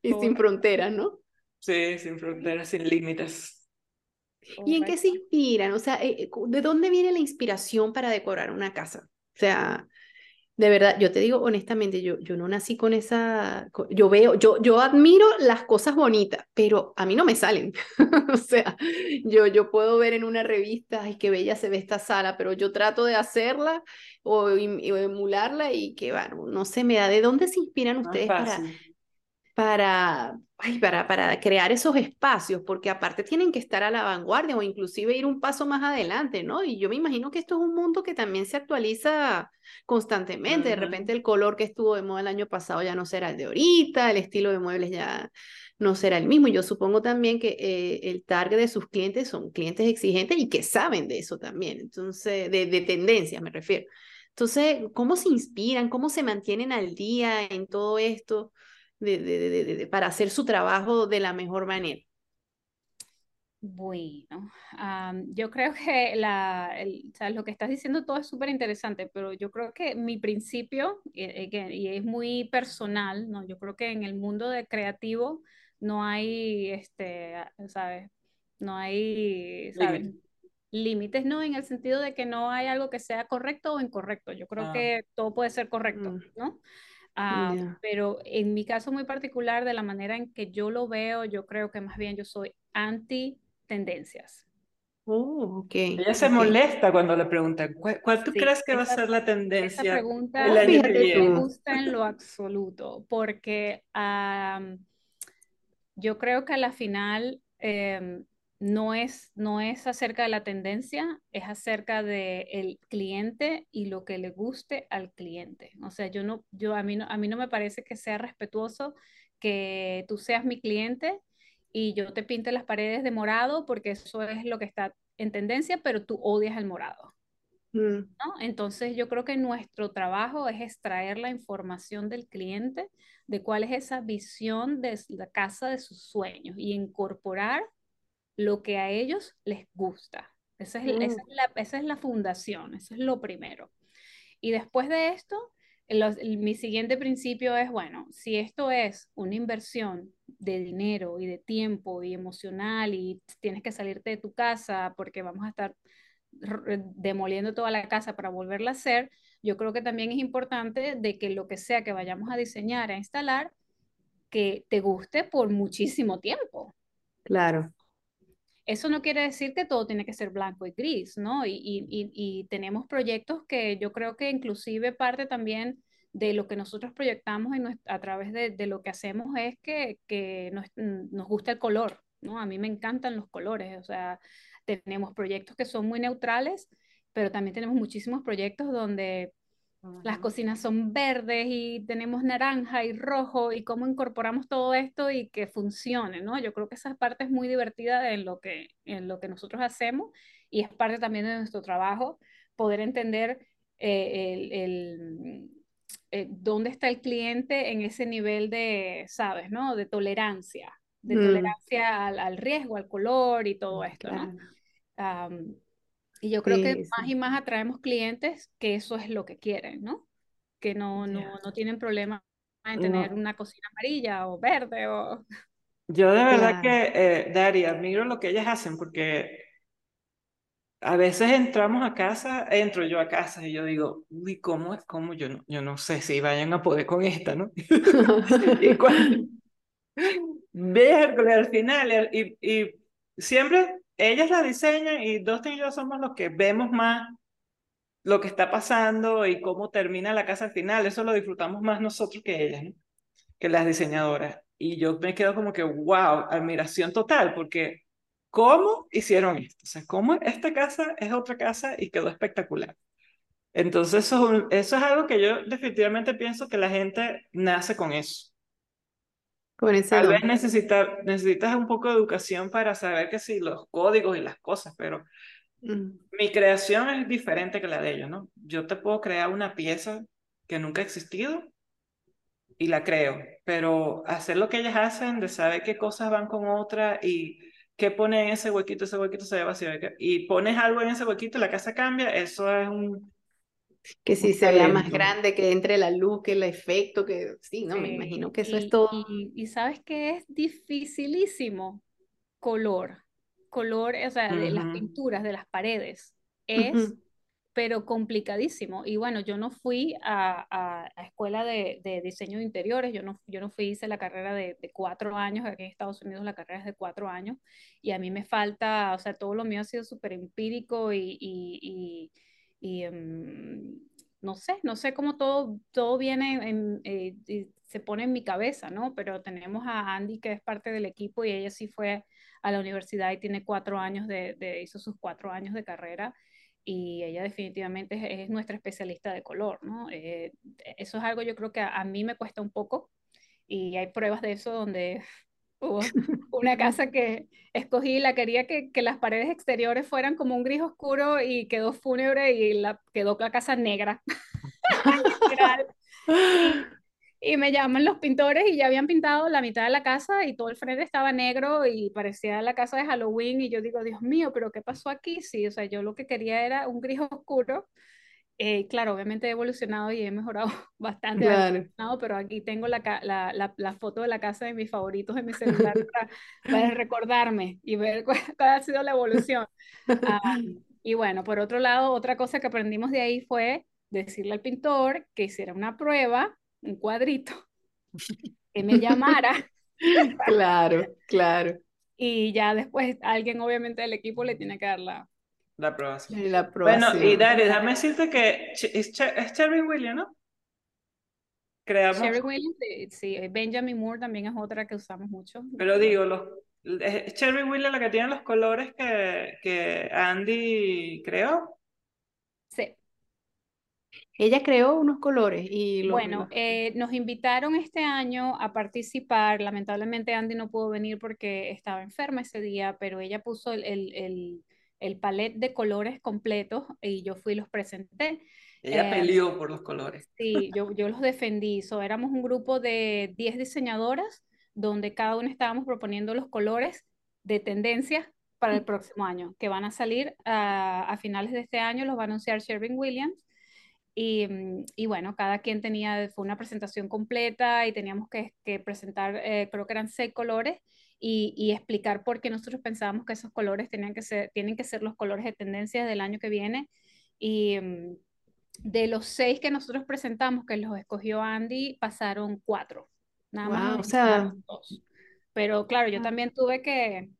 Y sin fronteras, ¿no? Sí, sin fronteras, sin límites. ¿Y en qué se inspiran? O sea, eh, ¿de dónde viene la inspiración para decorar una casa? O sea, de verdad, yo te digo honestamente, yo, yo no nací con esa, yo veo, yo, yo admiro las cosas bonitas, pero a mí no me salen. o sea, yo, yo puedo ver en una revista, ay, qué bella se ve esta sala, pero yo trato de hacerla o, emularla y que, bueno, no se me da. ¿De dónde se inspiran ustedes para, para, ay, para, para crear esos espacios, porque aparte tienen que estar a la vanguardia o inclusive ir un paso más adelante, ¿no? Y yo me imagino que esto es un mundo que también se actualiza constantemente. De repente el color que estuvo de moda el año pasado ya no será el de ahorita, el estilo de muebles ya no será el mismo. Y yo supongo también que eh, el target de sus clientes son clientes exigentes y que saben de eso también, entonces, de, de tendencias me refiero. Entonces, ¿cómo se inspiran? ¿Cómo se mantienen al día en todo esto? De, para hacer su trabajo de la mejor manera? Bueno, yo creo que la, lo que estás diciendo todo es súper interesante, pero yo creo que mi principio, eh, eh, y, es muy personal, ¿no? yo creo que en el mundo de creativo no hay, este, ¿sabes? No hay, ¿sabes? límites, ¿no? En el sentido de que no hay algo que sea correcto o incorrecto. Yo creo ah. que todo puede ser correcto, mm. ¿no? Ah, pero en mi caso muy particular, de la manera en que yo lo veo, yo creo que más bien yo soy anti tendencias. Oh, ok. Ella se molesta cuando le preguntan, ¿cuál, tú crees que va a ser la tendencia? Esa pregunta me gusta en lo absoluto, porque yo creo que a la final em, no es, no es acerca de la tendencia, es acerca del el cliente y lo que le guste al cliente. O sea, yo no, yo a mí no, a mí no me parece que sea respetuoso que tú seas mi cliente y yo te pinte las paredes de morado porque eso es lo que está en tendencia, pero tú odias el morado. Mm. ¿no? Entonces yo creo que nuestro trabajo es extraer la información del cliente de cuál es esa visión de la casa de sus sueños y incorporar lo que a ellos les gusta. Esa es, esa mm. es, la, esa es la, fundación, eso es lo primero. Y después de esto, mi siguiente principio es, bueno, si esto es una inversión de dinero y de tiempo y emocional y tienes que salirte de tu casa porque vamos a estar demoliendo toda la casa para volverla a hacer, yo creo que también es importante de que lo que sea que vayamos a diseñar, a instalar, que te guste por muchísimo tiempo. Claro. Eso no quiere decir que todo tiene que ser blanco y gris, ¿no? Y, tenemos proyectos que yo creo que inclusive parte también de lo que nosotros proyectamos a través de, lo que hacemos es que, nos, nos, gusta el color, ¿no? A mí me encantan los colores, o sea, tenemos proyectos que son muy neutrales, pero también tenemos muchísimos proyectos donde las cocinas son verdes y tenemos naranja y rojo y cómo incorporamos todo esto y que funcione, ¿no? Yo creo que esa parte es muy divertida en lo que, en lo que nosotros hacemos y es parte también de nuestro trabajo poder entender eh, el, eh, dónde está el cliente en ese nivel de, ¿sabes? ¿no? De tolerancia, de mm. tolerancia al, riesgo, al color y todo esto, ¿no? Y yo creo que más y más atraemos clientes que eso es lo que quieren, ¿no? Que no, no, no tienen problema en tener una cocina amarilla o verde o... Yo de verdad que, eh, Dari, admiro lo que ellas hacen porque a veces entramos a casa, entro yo a casa y yo digo, uy, ¿cómo es? ¿Cómo? Yo no, yo no sé si vayan a poder con esta, ¿no? y cuando... al final, y, y siempre ellas la diseñan y Dustin y yo somos los que vemos más lo que está pasando y cómo termina la casa al final. Eso lo disfrutamos más nosotros que ellas, que las diseñadoras. Y yo me quedo como que, wow, admiración total, porque ¿cómo hicieron esto? O sea, ¿cómo esta casa es otra casa y quedó espectacular? Entonces, eso es algo que yo definitivamente pienso que la gente nace con eso. Tal vez necesitas un poco de educación para saber que sí, los códigos y las cosas, pero mm. mi creación es diferente que la de ellos, ¿no? Yo te puedo crear una pieza que nunca ha existido y la creo, pero hacer lo que ellas hacen, de saber qué cosas van con otra y qué pone en ese huequito, ese huequito se ve vacío, y pones algo en ese huequito y la casa cambia, eso es un, que si se vea más grande, que entre la luz, que el efecto, que sí, no, me imagino que eso es todo. Y, sabes que es dificilísimo color. color, o sea, de las pinturas de las paredes. Es pero complicadísimo. Y bueno, yo no fui a, a, escuela de, de, diseño de interiores, yo no, yo no fui, hice la carrera de, de, cuatro años, aquí en Estados Unidos la carrera es de cuatro años, y a mí me falta, o sea, todo lo mío ha sido súper empírico y, y, y, em, no sé, no sé cómo todo, todo viene, en, eh, se pone en mi cabeza, ¿no? Pero tenemos a Andy que es parte del equipo y ella sí fue a la universidad y tiene cuatro años de, hizo sus cuatro años de carrera y ella definitivamente es, nuestra especialista de color, ¿no? Eh, eso es algo yo creo que a, mí me cuesta un poco y hay pruebas de eso donde hubo una casa que escogí, la quería que, que, las paredes exteriores fueran como un gris oscuro y quedó fúnebre y la, quedó la casa negra. Y me llaman los pintores y ya habían pintado la mitad de la casa y todo el frente estaba negro y parecía la casa de Halloween y yo digo, Dios mío, pero ¿qué pasó aquí? Sí, o sea, yo lo que quería era un gris oscuro. Eh, claro, obviamente he evolucionado y he mejorado bastante, claro. pero aquí tengo la, la, la, foto de la casa de mis favoritos en mi celular para, recordarme y ver cuál, ha sido la evolución. Ah, y bueno, por otro lado, otra cosa que aprendimos de ahí fue decirle al pintor que hiciera una prueba un cuadrito, que me llamara. claro, claro. Y ya después alguien obviamente del equipo le tiene que dar la, la aprobación. La Bueno, y Dari, déjame decirte que es, Cherry Williams, ¿no? Creamos. Cherry Williams, sí, Benjamin Moore también es otra que usamos mucho. Pero digo, los, es Cherry Williams la que tiene los colores que, que Andy creó. Sí. Ella creó unos colores y Bueno, eh, nos invitaron este año a participar. Lamentablemente Andy no pudo venir porque estaba enferma ese día, pero ella puso el, el, el, palet de colores completos y yo fui y los presenté. Ella eh, peleó por los colores. Sí, yo, yo los defendí. So, éramos un grupo de 10 diseñadoras donde cada uno estábamos proponiendo los colores de tendencia para el próximo año, que van a salir a, a finales de este año, los va a anunciar Sherwin Williams Mm, y, bueno, cada quien tenía, fue una presentación completa y teníamos que, presentar, eh, creo que eran seis colores y, explicar por qué nosotros pensábamos que esos colores tenían que ser, tienen que ser los colores de tendencia del año que viene. Y mm, de los seis que nosotros presentamos, que los escogió Andy, pasaron cuatro. Nada más. O sea, Pero claro, yo también tuve que,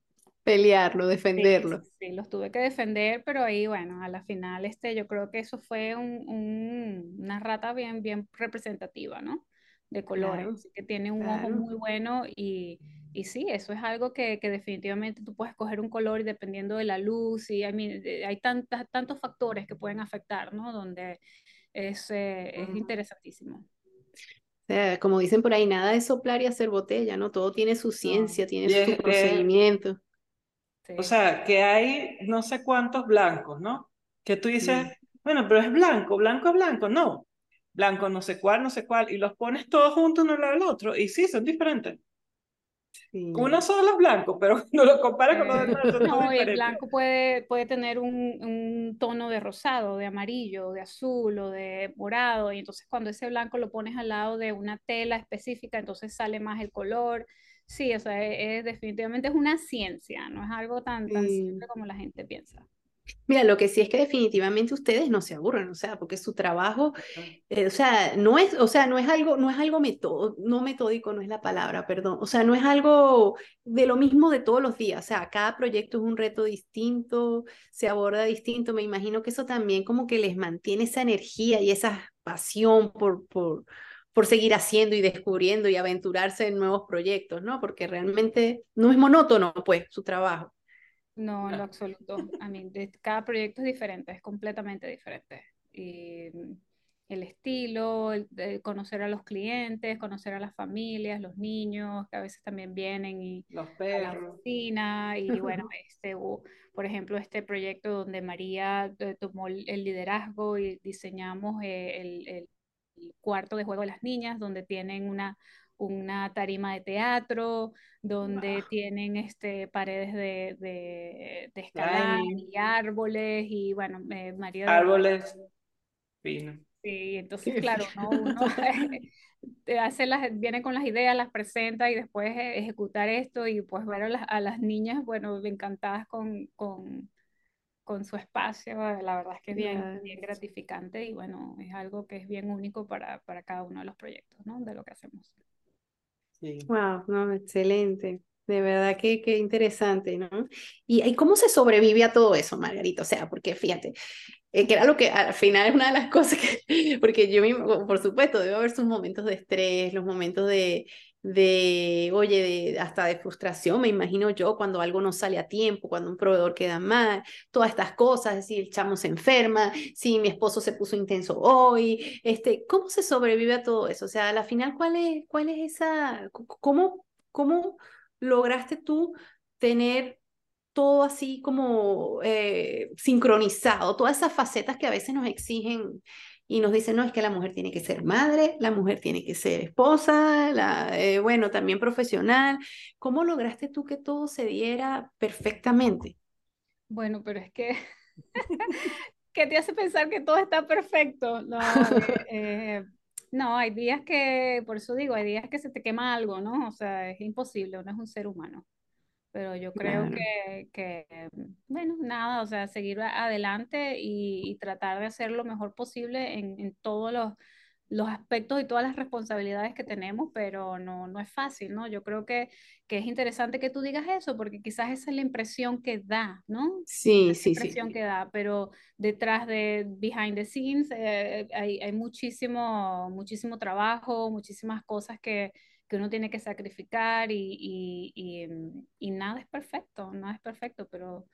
pelearlo, defenderlo. Sí, los tuve que defender, pero ahí, bueno, a la final, este, yo creo que eso fue un, una rata bien, bien representativa, ¿no? De colores, que tiene un ojo muy bueno y, y, sí, eso es algo que, que, definitivamente tú puedes coger un color y dependiendo de la luz y hay tantas, tantos factores que pueden afectar, ¿no? Donde es, eh, es interesantísimo. O sea, como dicen por ahí, nada es soplar y hacer botella, ¿no? Todo tiene su ciencia, tiene su procedimiento. O sea, que hay no sé cuántos blancos, ¿no? Que tú dices, bueno, pero es blanco, blanco es blanco. No, blanco no sé cuál, no sé cuál, y los pones todos juntos uno al lado del otro, y sí, son diferentes. Uno solo es blanco, pero no lo comparas con los demás. No, el blanco puede, puede tener un, un, tono de rosado, de amarillo, de azul o de morado, y entonces cuando ese blanco lo pones al lado de una tela específica, entonces sale más el color. Sí, o sea, e, es, definitivamente es una ciencia, no es algo tan, tan simple como la gente piensa. Mira, lo que sí es que definitivamente ustedes no se aburren, o sea, porque su trabajo, eh, o sea, no es, o sea, no es algo, no es algo no metódico, no es la palabra, perdón, o sea, no es algo de lo mismo de todos los días, o sea, cada proyecto es un reto distinto, se aborda distinto, me imagino que eso también como que les mantiene esa energía y esa pasión por, por, por seguir haciendo y descubriendo y aventurarse en nuevos proyectos, ¿no? Porque realmente no es monótono, pues, su trabajo. No, en lo absoluto. A mí, cada proyecto es diferente, es completamente diferente. Y mm, el estilo, el, conocer a los clientes, conocer a las familias, los niños, que a veces también vienen y los perros. a la oficina. Y bueno, este, por ejemplo, este proyecto donde María eh, tomó el liderazgo y diseñamos eh, el, cuarto de juego de las niñas, donde tienen una, una tarima de teatro, donde tienen este, paredes de, de, escalar y árboles, y bueno, eh, María... Árboles. Sí, entonces, claro, ¿no? uno te hace las, viene con las ideas, las presenta y después e, ejecutar esto y pues ver a las, a las niñas, bueno, encantadas con, con, con, su espacio, la verdad es que es bien, bien gratificante y bueno, es algo que es bien único para, para cada uno de los proyectos, ¿no? De lo que hacemos. Wow, no, excelente. De verdad que, que interesante, ¿no? ¿Y, ¿Y, cómo se sobrevive a todo eso, Margarita? O sea, porque fíjate, eh, que era lo que al final es una de las cosas que, porque yo mismo, por supuesto, debe haber sus momentos de estrés, los momentos de, de, oye, hasta de frustración, me imagino yo, cuando algo no sale a tiempo, cuando un proveedor queda mal, todas estas cosas, si el chamo se enferma, si mi esposo se puso intenso hoy, este, ¿cómo se sobrevive a todo eso? O sea, al final, ¿cuál es, cuál es esa, cómo, cómo lograste tú tener todo así como eh, sincronizado, todas esas facetas que a veces nos exigen y nos dicen, no, es que la mujer tiene que ser madre, la mujer tiene que ser esposa, la, eh, bueno, también profesional. ¿Cómo lograste tú que todo se diera perfectamente? Bueno, pero es que, ¿qué te hace pensar que todo está perfecto? No, eh, no, hay días que, por eso digo, hay días que se te quema algo, ¿no? O sea, es imposible, uno es un ser humano pero yo creo que, que, bueno, nada, o sea, seguir adelante y, tratar de hacer lo mejor posible en, en todos los, los, aspectos y todas las responsabilidades que tenemos, pero no, no es fácil, ¿no? Yo creo que, que, es interesante que tú digas eso, porque quizás esa es la impresión que da, ¿no? Sí, sí, la impresión que da, pero detrás de behind the scenes eh, hay, hay muchísimo, muchísimo trabajo, muchísimas cosas que que uno tiene que sacrificar y, y, y, nada es perfecto, nada es perfecto, pero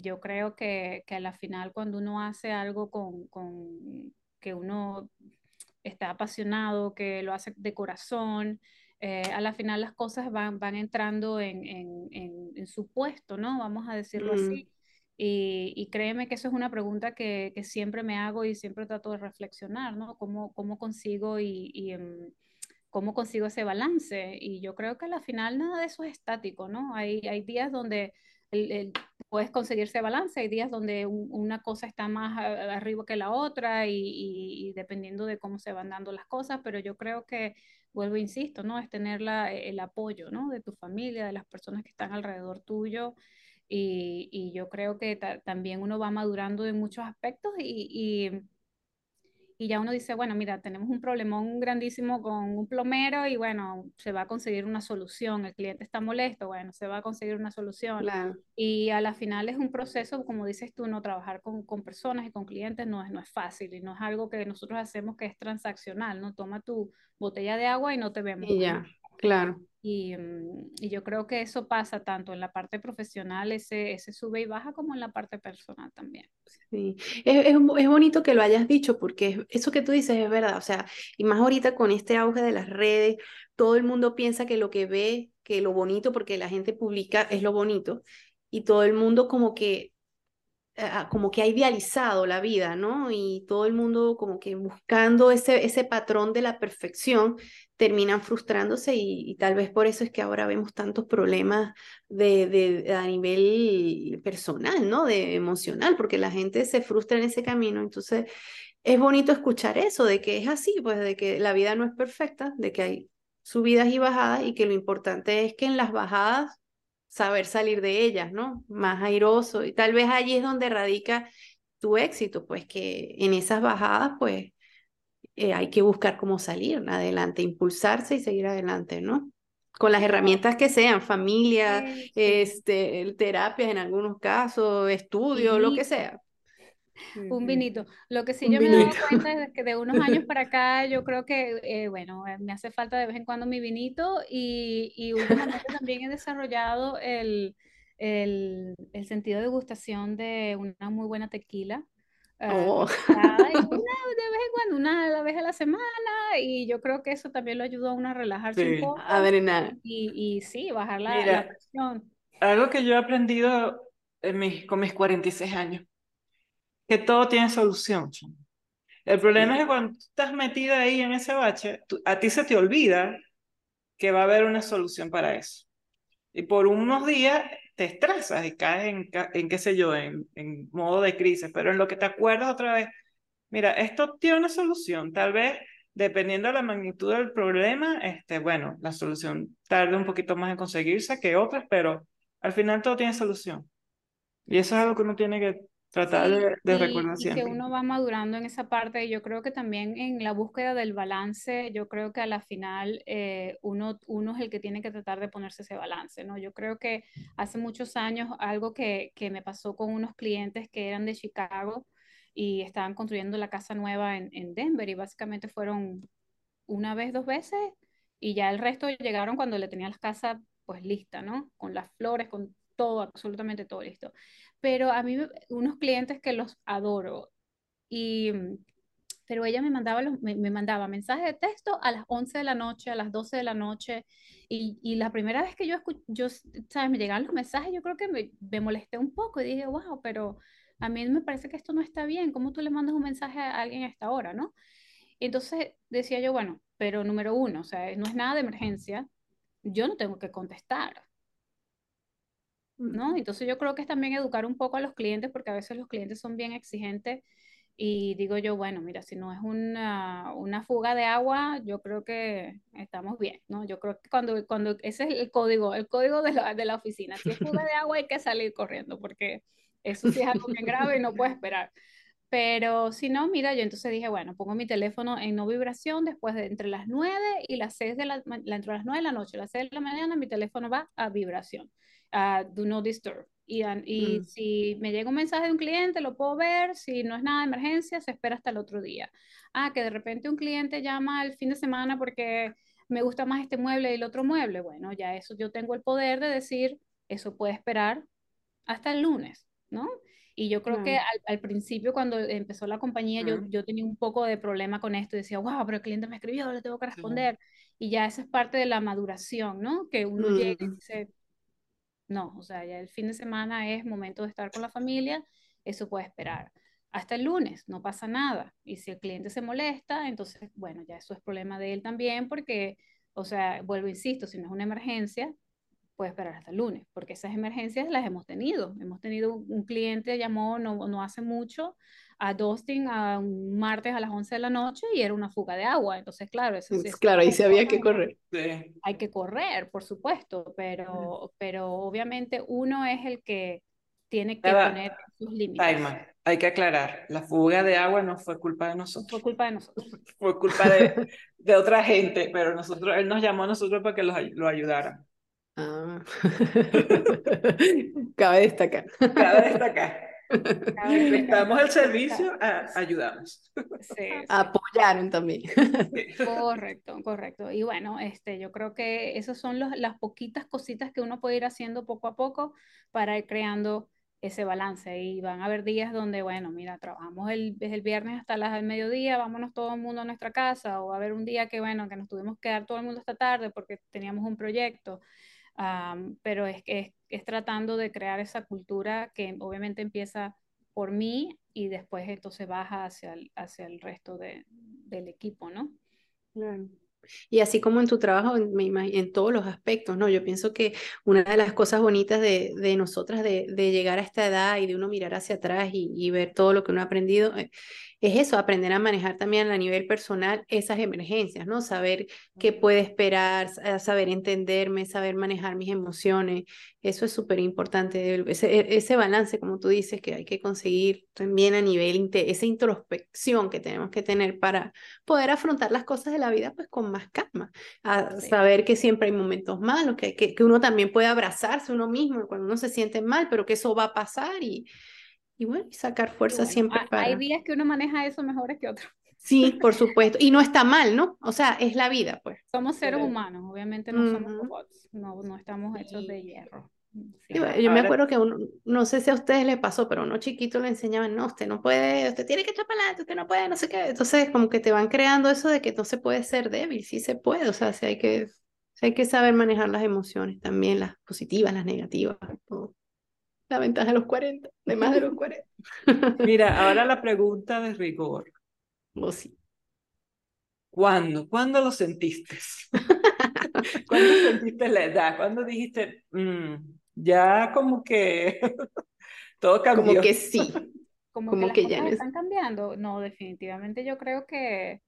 yo creo que, que, a la final cuando uno hace algo con, con, que uno está apasionado, que lo hace de corazón, eh, a la final las cosas van, van entrando en, en, en, su puesto, ¿no? Vamos a decirlo así. Mm. Y, y, créeme que eso es una pregunta que, que, siempre me hago y siempre trato de reflexionar, ¿no? ¿Cómo, cómo consigo y, y em, cómo consigo ese balance. Y yo creo que al final nada de eso es estático, ¿no? Hay, hay días donde el, puedes conseguir ese balance, hay días donde una cosa está más arriba que la otra y, y, dependiendo de cómo se van dando las cosas, pero yo creo que, vuelvo, insisto, ¿no? Es tener la, el apoyo, ¿no? De tu familia, de las personas que están alrededor tuyo. Y, y yo creo que también uno va madurando en muchos aspectos y, y ya uno dice, bueno, mira, tenemos un problemón grandísimo con un plomero y bueno, se va a conseguir una solución, el cliente está molesto, bueno, se va a conseguir una solución. Y a la final es un proceso, como dices tú, no trabajar con, con, personas y con clientes no es, no es fácil y no es algo que nosotros hacemos que es transaccional, ¿no? Toma tu botella de agua y no te vemos. Y ya, claro. Y, mm, y, yo creo que eso pasa tanto en la parte profesional, ese, ese sube y baja, como en la parte personal también. Sí, es, es, es, bonito que lo hayas dicho, porque eso que tú dices es verdad, o sea, y más ahorita con este auge de las redes, todo el mundo piensa que lo que ve, que lo bonito, porque la gente publica es lo bonito, y todo el mundo como que como que ha idealizado la vida, ¿no? Y todo el mundo como que buscando ese, ese patrón de la perfección, terminan frustrándose y, tal vez por eso es que ahora vemos tantos problemas de, de, a nivel personal, ¿no? De emocional, porque la gente se frustra en ese camino. Entonces, es bonito escuchar eso, de que es así, pues de que la vida no es perfecta, de que hay subidas y bajadas y que lo importante es que en las bajadas saber salir de ellas, ¿no? Más airoso. Y tal vez allí es donde radica tu éxito, pues que en esas bajadas, pues eh, hay que buscar cómo salir adelante, impulsarse y seguir adelante, ¿no? Con las herramientas que sean, familia, este, terapias en algunos casos, estudio, lo que sea un vinito. Lo que sí yo me he dado cuenta es que de unos años para acá yo creo que, eh, bueno, eh, me hace falta de vez en cuando mi vinito y, y últimamente también he desarrollado el, el, el, sentido de gustación de una muy buena tequila. Eh, oh. una, de vez en cuando, una vez a la semana, y yo creo que eso también lo ayuda a uno a relajarse un poco. A drenar. Y, y sí, bajar la, la, presión. Algo que yo he aprendido en mis, con mis 46 años que todo tiene solución. El problema es que cuando tú estás metida ahí en ese bache, a ti se te olvida que va a haber una solución para eso. Y por unos días te estresas y caes en, en qué sé yo, en, en modo de crisis, pero en lo que te acuerdas otra vez, mira, esto tiene una solución, tal vez dependiendo de la magnitud del problema, este, bueno, la solución tarde un poquito más en conseguirse que otras, pero al final todo tiene solución. Y eso es algo que uno tiene que tratar de, de recordar siempre. Y que uno va madurando en esa parte. Yo creo que también en la búsqueda del balance, yo creo que a la final eh, uno, uno es el que tiene que tratar de ponerse ese balance, ¿no? Yo creo que hace muchos años algo que, que me pasó con unos clientes que eran de Chicago, y estaban construyendo la casa nueva en, en Denver y básicamente fueron una vez, dos veces y ya el resto llegaron cuando le tenían la casa pues lista, ¿no? Con las flores, con todo, absolutamente todo listo. Pero a mí, unos clientes que los adoro y pero ella me mandaba, los, me, mandaba mensajes de texto a las 11 de la noche, a las 12 de la noche, y, y la primera vez que yo escuché, yo, ¿sabes? Me llegaban los mensajes, yo creo que me, me molesté un poco y dije, wow, pero a mí me parece que esto no está bien, ¿cómo tú le mandas un mensaje a alguien a esta hora, no? Entonces decía yo, bueno, pero número uno, o sea, no es nada de emergencia, yo no tengo que contestar, ¿no? Entonces yo creo que es también educar un poco a los clientes, porque a veces los clientes son bien exigentes y digo yo, bueno, mira, si no es una, una fuga de agua, yo creo que estamos bien, ¿no? Yo creo que cuando, cuando ese es el código, el código de la, de la oficina, si es fuga de agua hay que salir corriendo, porque eso sí es algo bien grave y no puede esperar. Pero si no, mira, yo entonces dije, bueno, pongo mi teléfono en no vibración después de entre las 9 y las 6 de la, entre las 9 de la noche, las 6 de la mañana, mi teléfono va a vibración, a do not disturb. Y, y mm. si me llega un mensaje de un cliente, lo puedo ver, si no es nada de emergencia, se espera hasta el otro día. Ah, que de repente un cliente llama el fin de semana porque me gusta más este mueble y el otro mueble. Bueno, ya eso yo tengo el poder de decir, eso puede esperar hasta el lunes. ¿no? Y yo creo que al, principio, cuando empezó la compañía, yo, yo tenía un poco de problema con esto decía, wow, pero el cliente me escribió, le tengo que responder. Y ya esa es parte de la maduración, ¿no? Que uno llega y dice, no, o sea, ya el fin de semana es momento de estar con la familia, eso puede esperar. Hasta el lunes, no pasa nada. Y si el cliente se molesta, entonces, bueno, ya eso es problema de él también, porque, o sea, vuelvo, insisto, si no es una emergencia, puede esperar hasta el lunes, porque esas emergencias las hemos tenido. Hemos tenido un cliente llamó no, no hace mucho a Dustin a un martes a las 11 de la noche y era una fuga de agua. Entonces, claro, eso es, Claro, ahí se había que correr. Hay que correr, por supuesto, pero, pero obviamente uno es el que tiene que poner sus límites. hay que aclarar, la fuga de agua no fue culpa de nosotros. Fue culpa de nosotros. fue culpa de, de otra gente, pero nosotros, él nos llamó a nosotros para que lo, lo ayudaran. Ah. Cabe destacar. Cabe destacar. Estamos al servicio, ayudamos. Apoyaron también. Correcto, correcto. Y bueno, este, yo creo que esas son los, las poquitas cositas que uno puede ir haciendo poco a poco para ir creando ese balance. Y van a haber días donde, bueno, mira, trabajamos el, desde el viernes hasta las, el mediodía, vámonos todo el mundo a nuestra casa, o a haber un día que, bueno, que nos tuvimos que quedar todo el mundo esta tarde porque teníamos un proyecto pero es que es, tratando de crear esa cultura que obviamente empieza por mí y después entonces baja hacia el, hacia el resto de, del equipo, ¿no? Claro. Y así como en tu trabajo, en, en, todos los aspectos, ¿no? Yo pienso que una de las cosas bonitas de, de nosotras, de, de, llegar a esta edad y de uno mirar hacia atrás y, y ver todo lo que uno ha aprendido, eh, es eso, aprender a manejar también a nivel personal esas emergencias, ¿no? Saber qué puede esperar, saber entenderme, saber manejar mis emociones. Eso es súper importante, ese, ese, balance, como tú dices, que hay que conseguir también a nivel, esa introspección que tenemos que tener para poder afrontar las cosas de la vida pues con más calma, a saber que siempre hay momentos malos, que, que, que uno también puede abrazarse uno mismo cuando uno se siente mal, pero que eso va a pasar y y bueno, sacar fuerza siempre para... Hay días que uno maneja eso mejores que otros. Sí, por supuesto. Y no está mal, ¿no? O sea, es la vida, pues. Somos seres humanos, obviamente no somos robots, no, no estamos hechos de hierro. yo me acuerdo que uno, no sé si a ustedes les pasó, pero a uno chiquito le enseñaban, no, usted no puede, usted tiene que echar para adelante, usted no puede, no sé qué. Entonces, como que te van creando eso de que no se puede ser débil, sí se puede, o sea, sí hay que, hay que saber manejar las emociones también, las positivas, las negativas, todo la ventaja de los 40, de más de los 40. Mira, ahora la pregunta de rigor. ¿O sí? ¿Cuándo? ¿Cuándo lo sentiste? ¿Cuándo sentiste la edad? ¿Cuándo dijiste, mm, ya como que todo cambió? Como que sí. como, que, las que cosas están cambiando. No, definitivamente yo creo que,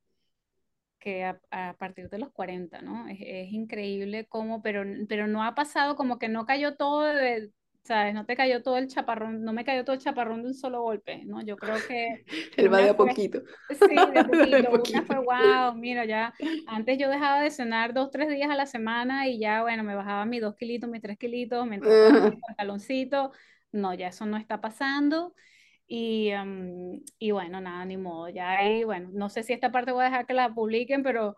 que a, partir de los 40, ¿no? Es, es, increíble cómo, pero, pero no ha pasado como que no cayó todo de, ¿sabes? No te cayó todo el chaparrón, no me cayó todo el chaparrón de un solo golpe, ¿no? Yo creo que... Él va de a poquito. Sí, de poquito. Una fue, wow, mira, ya, antes yo dejaba de cenar dos, tres días a la semana y ya, bueno, me bajaba mis dos kilitos, mis tres kilitos, me entraba mi pantaloncito. No, ya eso no está pasando. Y, y, bueno, nada, ni modo. Ya ahí, bueno, no sé si esta parte voy a dejar que la publiquen, pero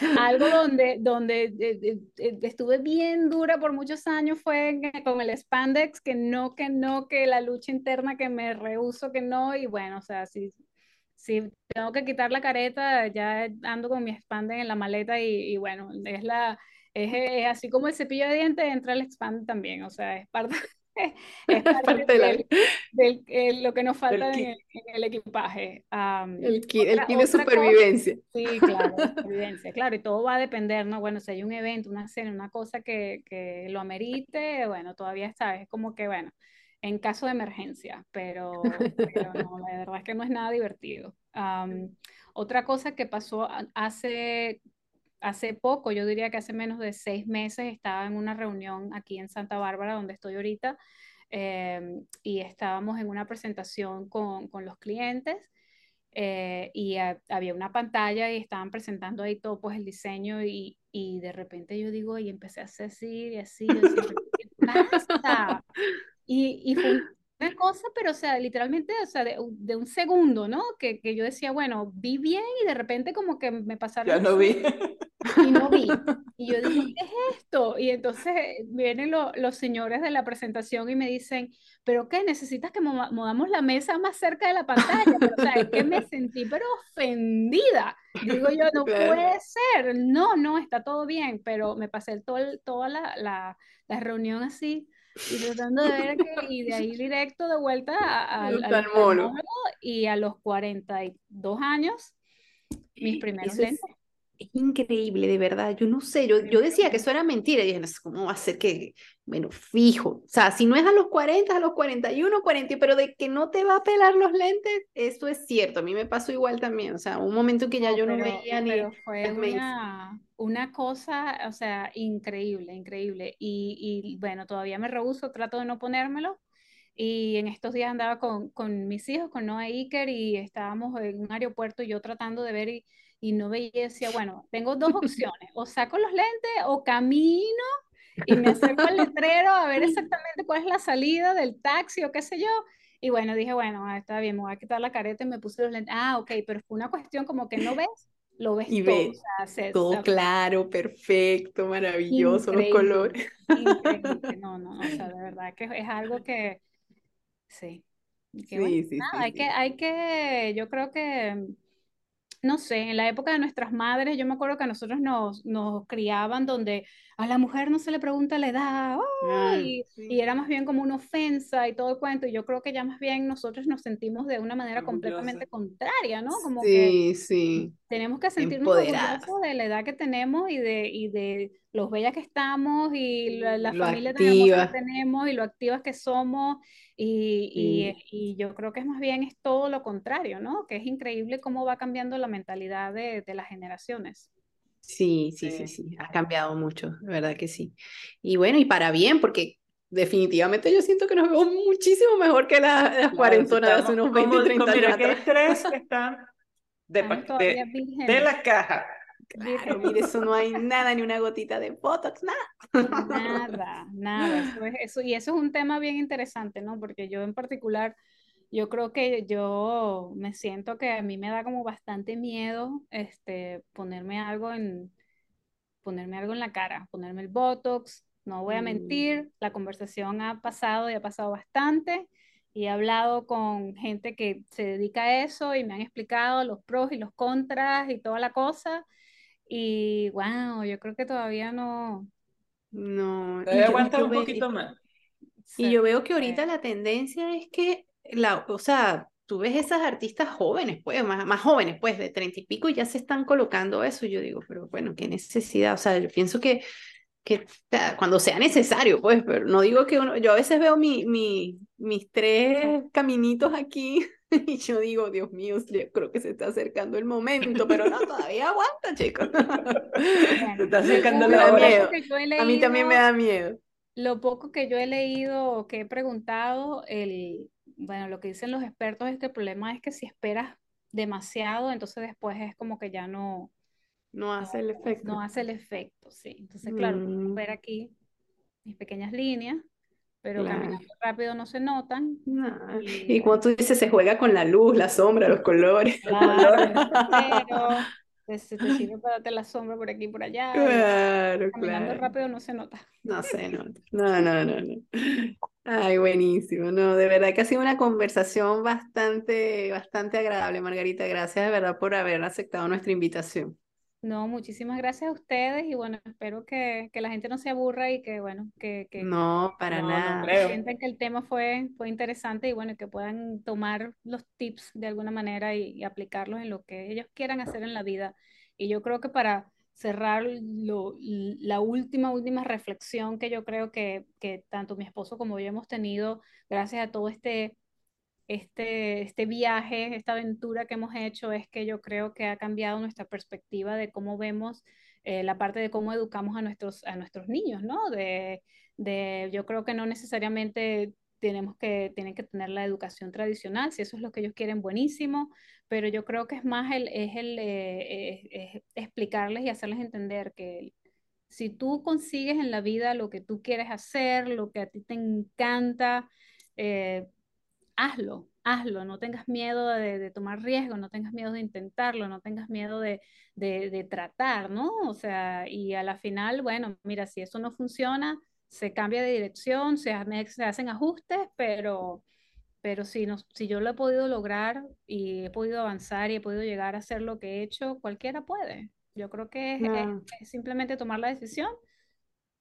algo donde, donde eh, eh, estuve bien dura por muchos años fue con el spandex, que no, que no, que la lucha interna, que me rehuso, que no. Y bueno, o sea, si, si tengo que quitar la careta, ya ando con mi spandex en la maleta y, y bueno, es la... Es, es, así como el cepillo de dientes, entra el expand también, o sea, es parte, es parte, de eh, lo que nos falta en el, equipaje. el kit, de supervivencia. sí, claro, supervivencia, claro, y todo va a depender, ¿no? Bueno, si hay un evento, una cena, una cosa que, que lo amerite, bueno, todavía está, es como que, bueno, en caso de emergencia, pero, pero no, la verdad es que no es nada divertido. otra cosa que pasó hace hace poco, yo diría que hace menos de seis meses, estaba en una reunión aquí en Santa Bárbara, donde estoy ahorita, em, y estábamos en una presentación con, con los clientes. Eh, y había una pantalla y estaban presentando ahí todo pues el diseño y, y de repente yo digo y empecé a hacer así y así, ¿qué pasa? Y, y fue una cosa, pero o sea, literalmente, o sea, de, de un segundo, ¿no? Que, que, yo decía, bueno, vi bien y de repente como que me pasaron... Ya no vi y no vi. Y yo dije, ¿qué es esto? Y entonces vienen los señores de la presentación y me dicen, ¿pero qué? ¿Necesitas que movamos la mesa más cerca de la pantalla? Pero, o sea, es que me sentí pero ofendida. Digo yo, no puede ser. No, no, está todo bien, pero me pasé todo toda la, la, la, reunión así y tratando de ver que, y de ahí directo de vuelta al y a los 42 años, mis primeros lentes es increíble, de verdad. Yo no sé, yo, yo decía que eso era mentira. Y dije, no sé cómo va a ser que, bueno, fijo. O sea, si no es a los 40, a los 41, 40, pero de que no te va a pelar los lentes, eso es cierto. A mí me pasó igual también. O sea, un momento que ya yo no veía ni. Pero fue una, una, cosa, o sea, increíble, increíble. Y, y bueno, todavía me rehuso, trato de no ponérmelo. Y en estos días andaba con, con mis hijos, con Noah Iker, y estábamos en un aeropuerto y yo tratando de ver. Y, y no veía, decía, bueno, tengo dos opciones, o saco los lentes o camino y me acerco al letrero a ver exactamente cuál es la salida del taxi o qué sé yo. Y bueno, dije, bueno, ah, está bien, me voy a quitar la careta y me puse los lentes. Ah, ok, pero fue una cuestión como que no ves, lo ves y todo. Ves, todo claro, perfecto, maravilloso, los colores. Increíble. No, no, o sea, de verdad que es algo que, sí. sí, sí, nada, hay que, hay que, yo creo que no sé, en la época de nuestras madres, yo me acuerdo que a nosotros nos, nos criaban donde a la mujer no se le pregunta la edad, ah, y, era más bien como una ofensa y todo el cuento, y yo creo que ya más bien nosotros nos sentimos de una manera completamente contraria, ¿no? Como sí, que sí. tenemos que sentirnos orgullosos de la edad que tenemos y de, y de los bellas que estamos y la, familia que tenemos y lo activas que somos y, y, y, yo creo que es más bien es todo lo contrario, ¿no? Que es increíble cómo va cambiando la mentalidad de, de las generaciones. Sí, sí, sí, sí, ha cambiado mucho, de verdad que sí. Y bueno, y para bien, porque definitivamente yo siento que nos vemos muchísimo mejor que las, las cuarentonas de hace unos 20, 30 años. Mira, que tres que están de, de, de, la caja. Claro, mire, eso no hay nada, ni una gotita de Botox, nada. Nada, nada. Eso es, eso, y eso es un tema bien interesante, ¿no? Porque yo en particular yo creo que yo me siento que a mí me da como bastante miedo este, ponerme algo en ponerme algo en la cara, ponerme el Botox, no voy a mm. mentir, la conversación ha pasado y ha pasado bastante y he hablado con gente que se dedica a eso y me han explicado los pros y los contras y toda la cosa y wow, yo creo que todavía no no, aguanta un poquito más. Y yo veo que ahorita la tendencia es que la, o sea, tú ves esas artistas jóvenes, pues, más, más jóvenes, pues, de treinta y pico, y ya se están colocando eso. Yo digo, pero bueno, qué necesidad. O sea, yo pienso que, que cuando sea necesario, pues, pero no digo que uno, yo a veces veo mi, mi, mis tres caminitos aquí y yo digo, Dios mío, creo que se está acercando el momento, pero no, todavía aguanta, chicos. se está acercando la hora. a mí también me da miedo. Lo poco que yo he leído o que he preguntado, el, bueno, lo que dicen los expertos es que el problema es que si esperas demasiado, entonces después es como que ya no... No hace el efecto. No hace el efecto, sí. Entonces, claro, mm. ver aquí mis pequeñas líneas, pero caminando rápido no se notan. Y, como tú dices, se juega con la luz, la sombra, los colores. Claro, te, sirve para darte la sombra por aquí y por allá. Claro, caminando rápido no se nota. No se nota. No, no, no, no. Ay, buenísimo. No, de verdad que ha sido una conversación bastante, bastante agradable, Margarita. Gracias de verdad por haber aceptado nuestra invitación. No, muchísimas gracias a ustedes y bueno, espero que, que la gente no se aburra y que bueno, que, que no, para nada. sientan que el tema fue, fue interesante y bueno, que puedan tomar los tips de alguna manera y, aplicarlos en lo que ellos quieran hacer en la vida. Y yo creo que para cerrar lo, la última, última reflexión que yo creo que, que tanto mi esposo como yo hemos tenido gracias a todo este este, este viaje, esta aventura que hemos hecho es que yo creo que ha cambiado nuestra perspectiva de cómo vemos eh, la parte de cómo educamos a nuestros, a nuestros niños, ¿no? De, de, yo creo que no necesariamente tenemos que, tienen que tener la educación tradicional, si eso es lo que ellos quieren, buenísimo, pero yo creo que es más el, es el eh, explicarles y hacerles entender que si tú consigues en la vida lo que tú quieres hacer, lo que a ti te encanta, eh, hazlo, hazlo, no tengas miedo de, tomar riesgo, no tengas miedo de intentarlo, no tengas miedo de, tratar, ¿no? O sea, y a la final, bueno, mira, si eso no funciona, se cambia de dirección, se, se hacen ajustes, pero, pero si, no, si yo lo he podido lograr y he podido avanzar y he podido llegar a hacer lo que he hecho, cualquiera puede. Yo creo que es simplemente tomar la decisión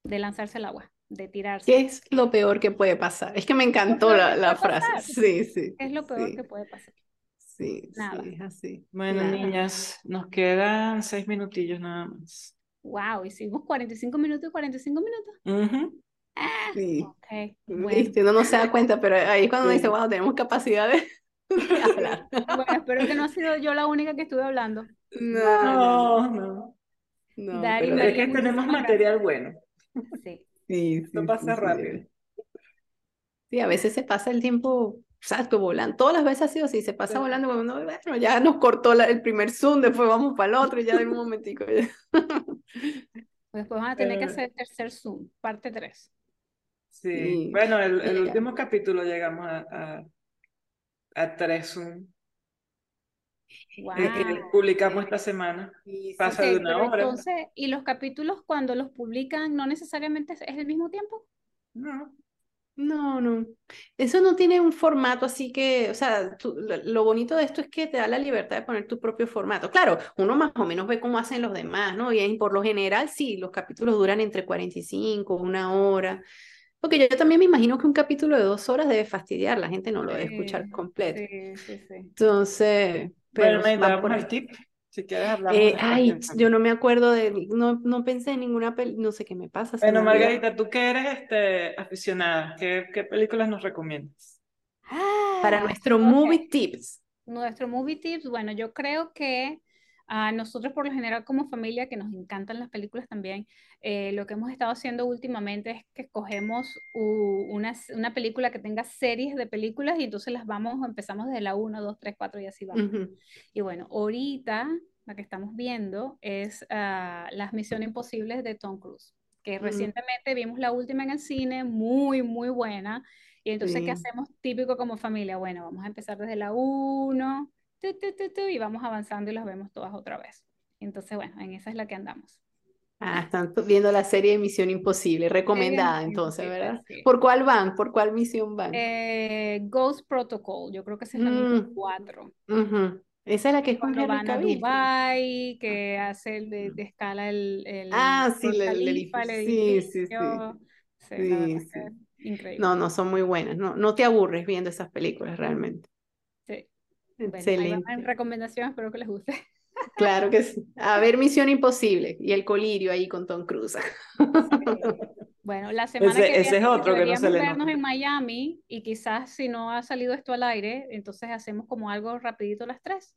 de lanzarse al agua de tirarse. ¿Qué es lo peor que puede pasar? Es que me encantó la, la frase. Sí, sí. ¿Qué es lo peor que puede pasar? Sí, nada. sí, así. Bueno, niñas, nos quedan seis minutillos nada más. Wow, hicimos 45 minutos y 45 minutos. ah, sí. Okay, bueno. no nos se da cuenta, pero ahí es cuando dice, wow, tenemos capacidad de, hablar. bueno, espero que no ha sido yo la única que estuve hablando. No, no. no. pero es que tenemos material bueno. Sí. Sí, Esto pasa rápido. Sí, a veces se pasa el tiempo, exacto, volando. Todas las veces ha sido así, se pasa volando. Bueno, bueno, ya nos cortó el primer Zoom, después vamos para el otro y ya de un momentico. Después van a tener que hacer el tercer Zoom, parte 3. Sí. bueno, el, el último capítulo llegamos a, a, a tres Zoom. Wow. publicamos esta semana. Pasa de una hora. Entonces, ¿y los capítulos cuando los publican no necesariamente es el mismo tiempo? No. No, no. Eso no tiene un formato así que, o sea, lo, bonito de esto es que te da la libertad de poner tu propio formato. Claro, uno más o menos ve cómo hacen los demás, ¿no? Y por lo general, sí, los capítulos duran entre 45, una hora. Porque yo también me imagino que un capítulo de dos horas debe fastidiar, la gente no lo debe escuchar completo. Sí, sí, sí. Entonces, pero bueno, me por el tip. Si quieres hablar. Eh, ay, yo no me acuerdo de, no, no pensé en ninguna película, no sé qué me pasa. Bueno, Margarita, tú que eres este, aficionada, ¿qué, qué películas nos recomiendas? Para nuestro movie tips. Nuestro movie tips, bueno, yo creo que a nosotros por lo general como familia, que nos encantan las películas también, eh, lo que hemos estado haciendo últimamente es que escogemos una, una, película que tenga series de películas y entonces las vamos, empezamos desde la 1, 2, 3, 4 y así vamos. Y bueno, ahorita la que estamos viendo es uh, Las Misiones Imposibles de Tom Cruise, que recientemente vimos la última en el cine, muy, muy buena. Y entonces, ¿qué hacemos típico como familia? Bueno, vamos a empezar desde la 1 y vamos avanzando y las vemos todas otra vez. Entonces, bueno, en esa es la que andamos. Ah, están viendo la serie de Misión Imposible, recomendada entonces, ¿verdad? ¿Por cuál van? ¿Por cuál misión van? Eh, Ghost Protocol, yo creo que esa es la mm. 4. Esa es la que es Cuando van a Dubai, que hace el de, escala el, el Ah, sí, el, edificio. Sí, sí, sí. sí, Increíble. No, no, son muy buenas. No, no te aburres viendo esas películas realmente. Excelente. Bueno, recomendaciones, espero que les guste. Claro que sí. A ver, Misión Imposible y el colirio ahí con Tom Cruise. Bueno, la semana que viene ese es otro que no se le vernos en Miami y quizás si no ha salido esto al aire, entonces hacemos como algo rapidito las tres.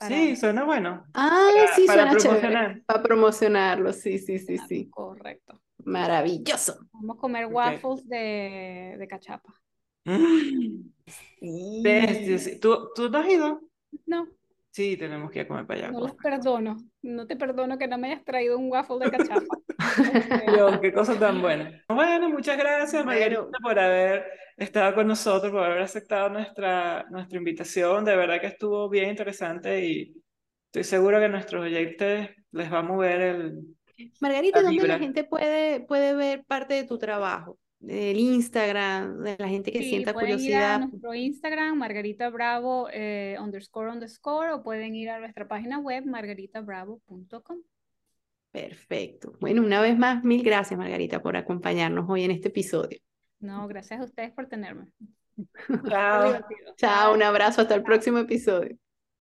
Sí, suena bueno. Ah, sí, suena chévere. Para promocionarlo, sí, sí, sí, sí. Correcto. Maravilloso. Vamos a comer waffles de, de cachapa. Sí. ¿Tú, ¿Tú no has ido? No. Sí, tenemos que ir a comer para allá. No los perdono. No te perdono que no me hayas traído un waffle de cachapa. Dios, qué cosa tan buena. Bueno, muchas gracias, Margarita, por haber estado con nosotros, por haber aceptado nuestra, nuestra invitación. De verdad que estuvo bien interesante y estoy seguro que a nuestros oyentes les va a mover el. Margarita, ¿dónde la gente puede, puede ver parte de tu trabajo? Del Instagram, de la gente que sienta curiosidad. Ir a nuestro Instagram, Margarita Bravo eh, underscore underscore, o pueden ir a nuestra página web, margaritabravo.com. Perfecto. Bueno, una vez más, mil gracias, Margarita, por acompañarnos hoy en este episodio. No, gracias a ustedes por tenerme. Chao. Chao, un abrazo, hasta el próximo episodio.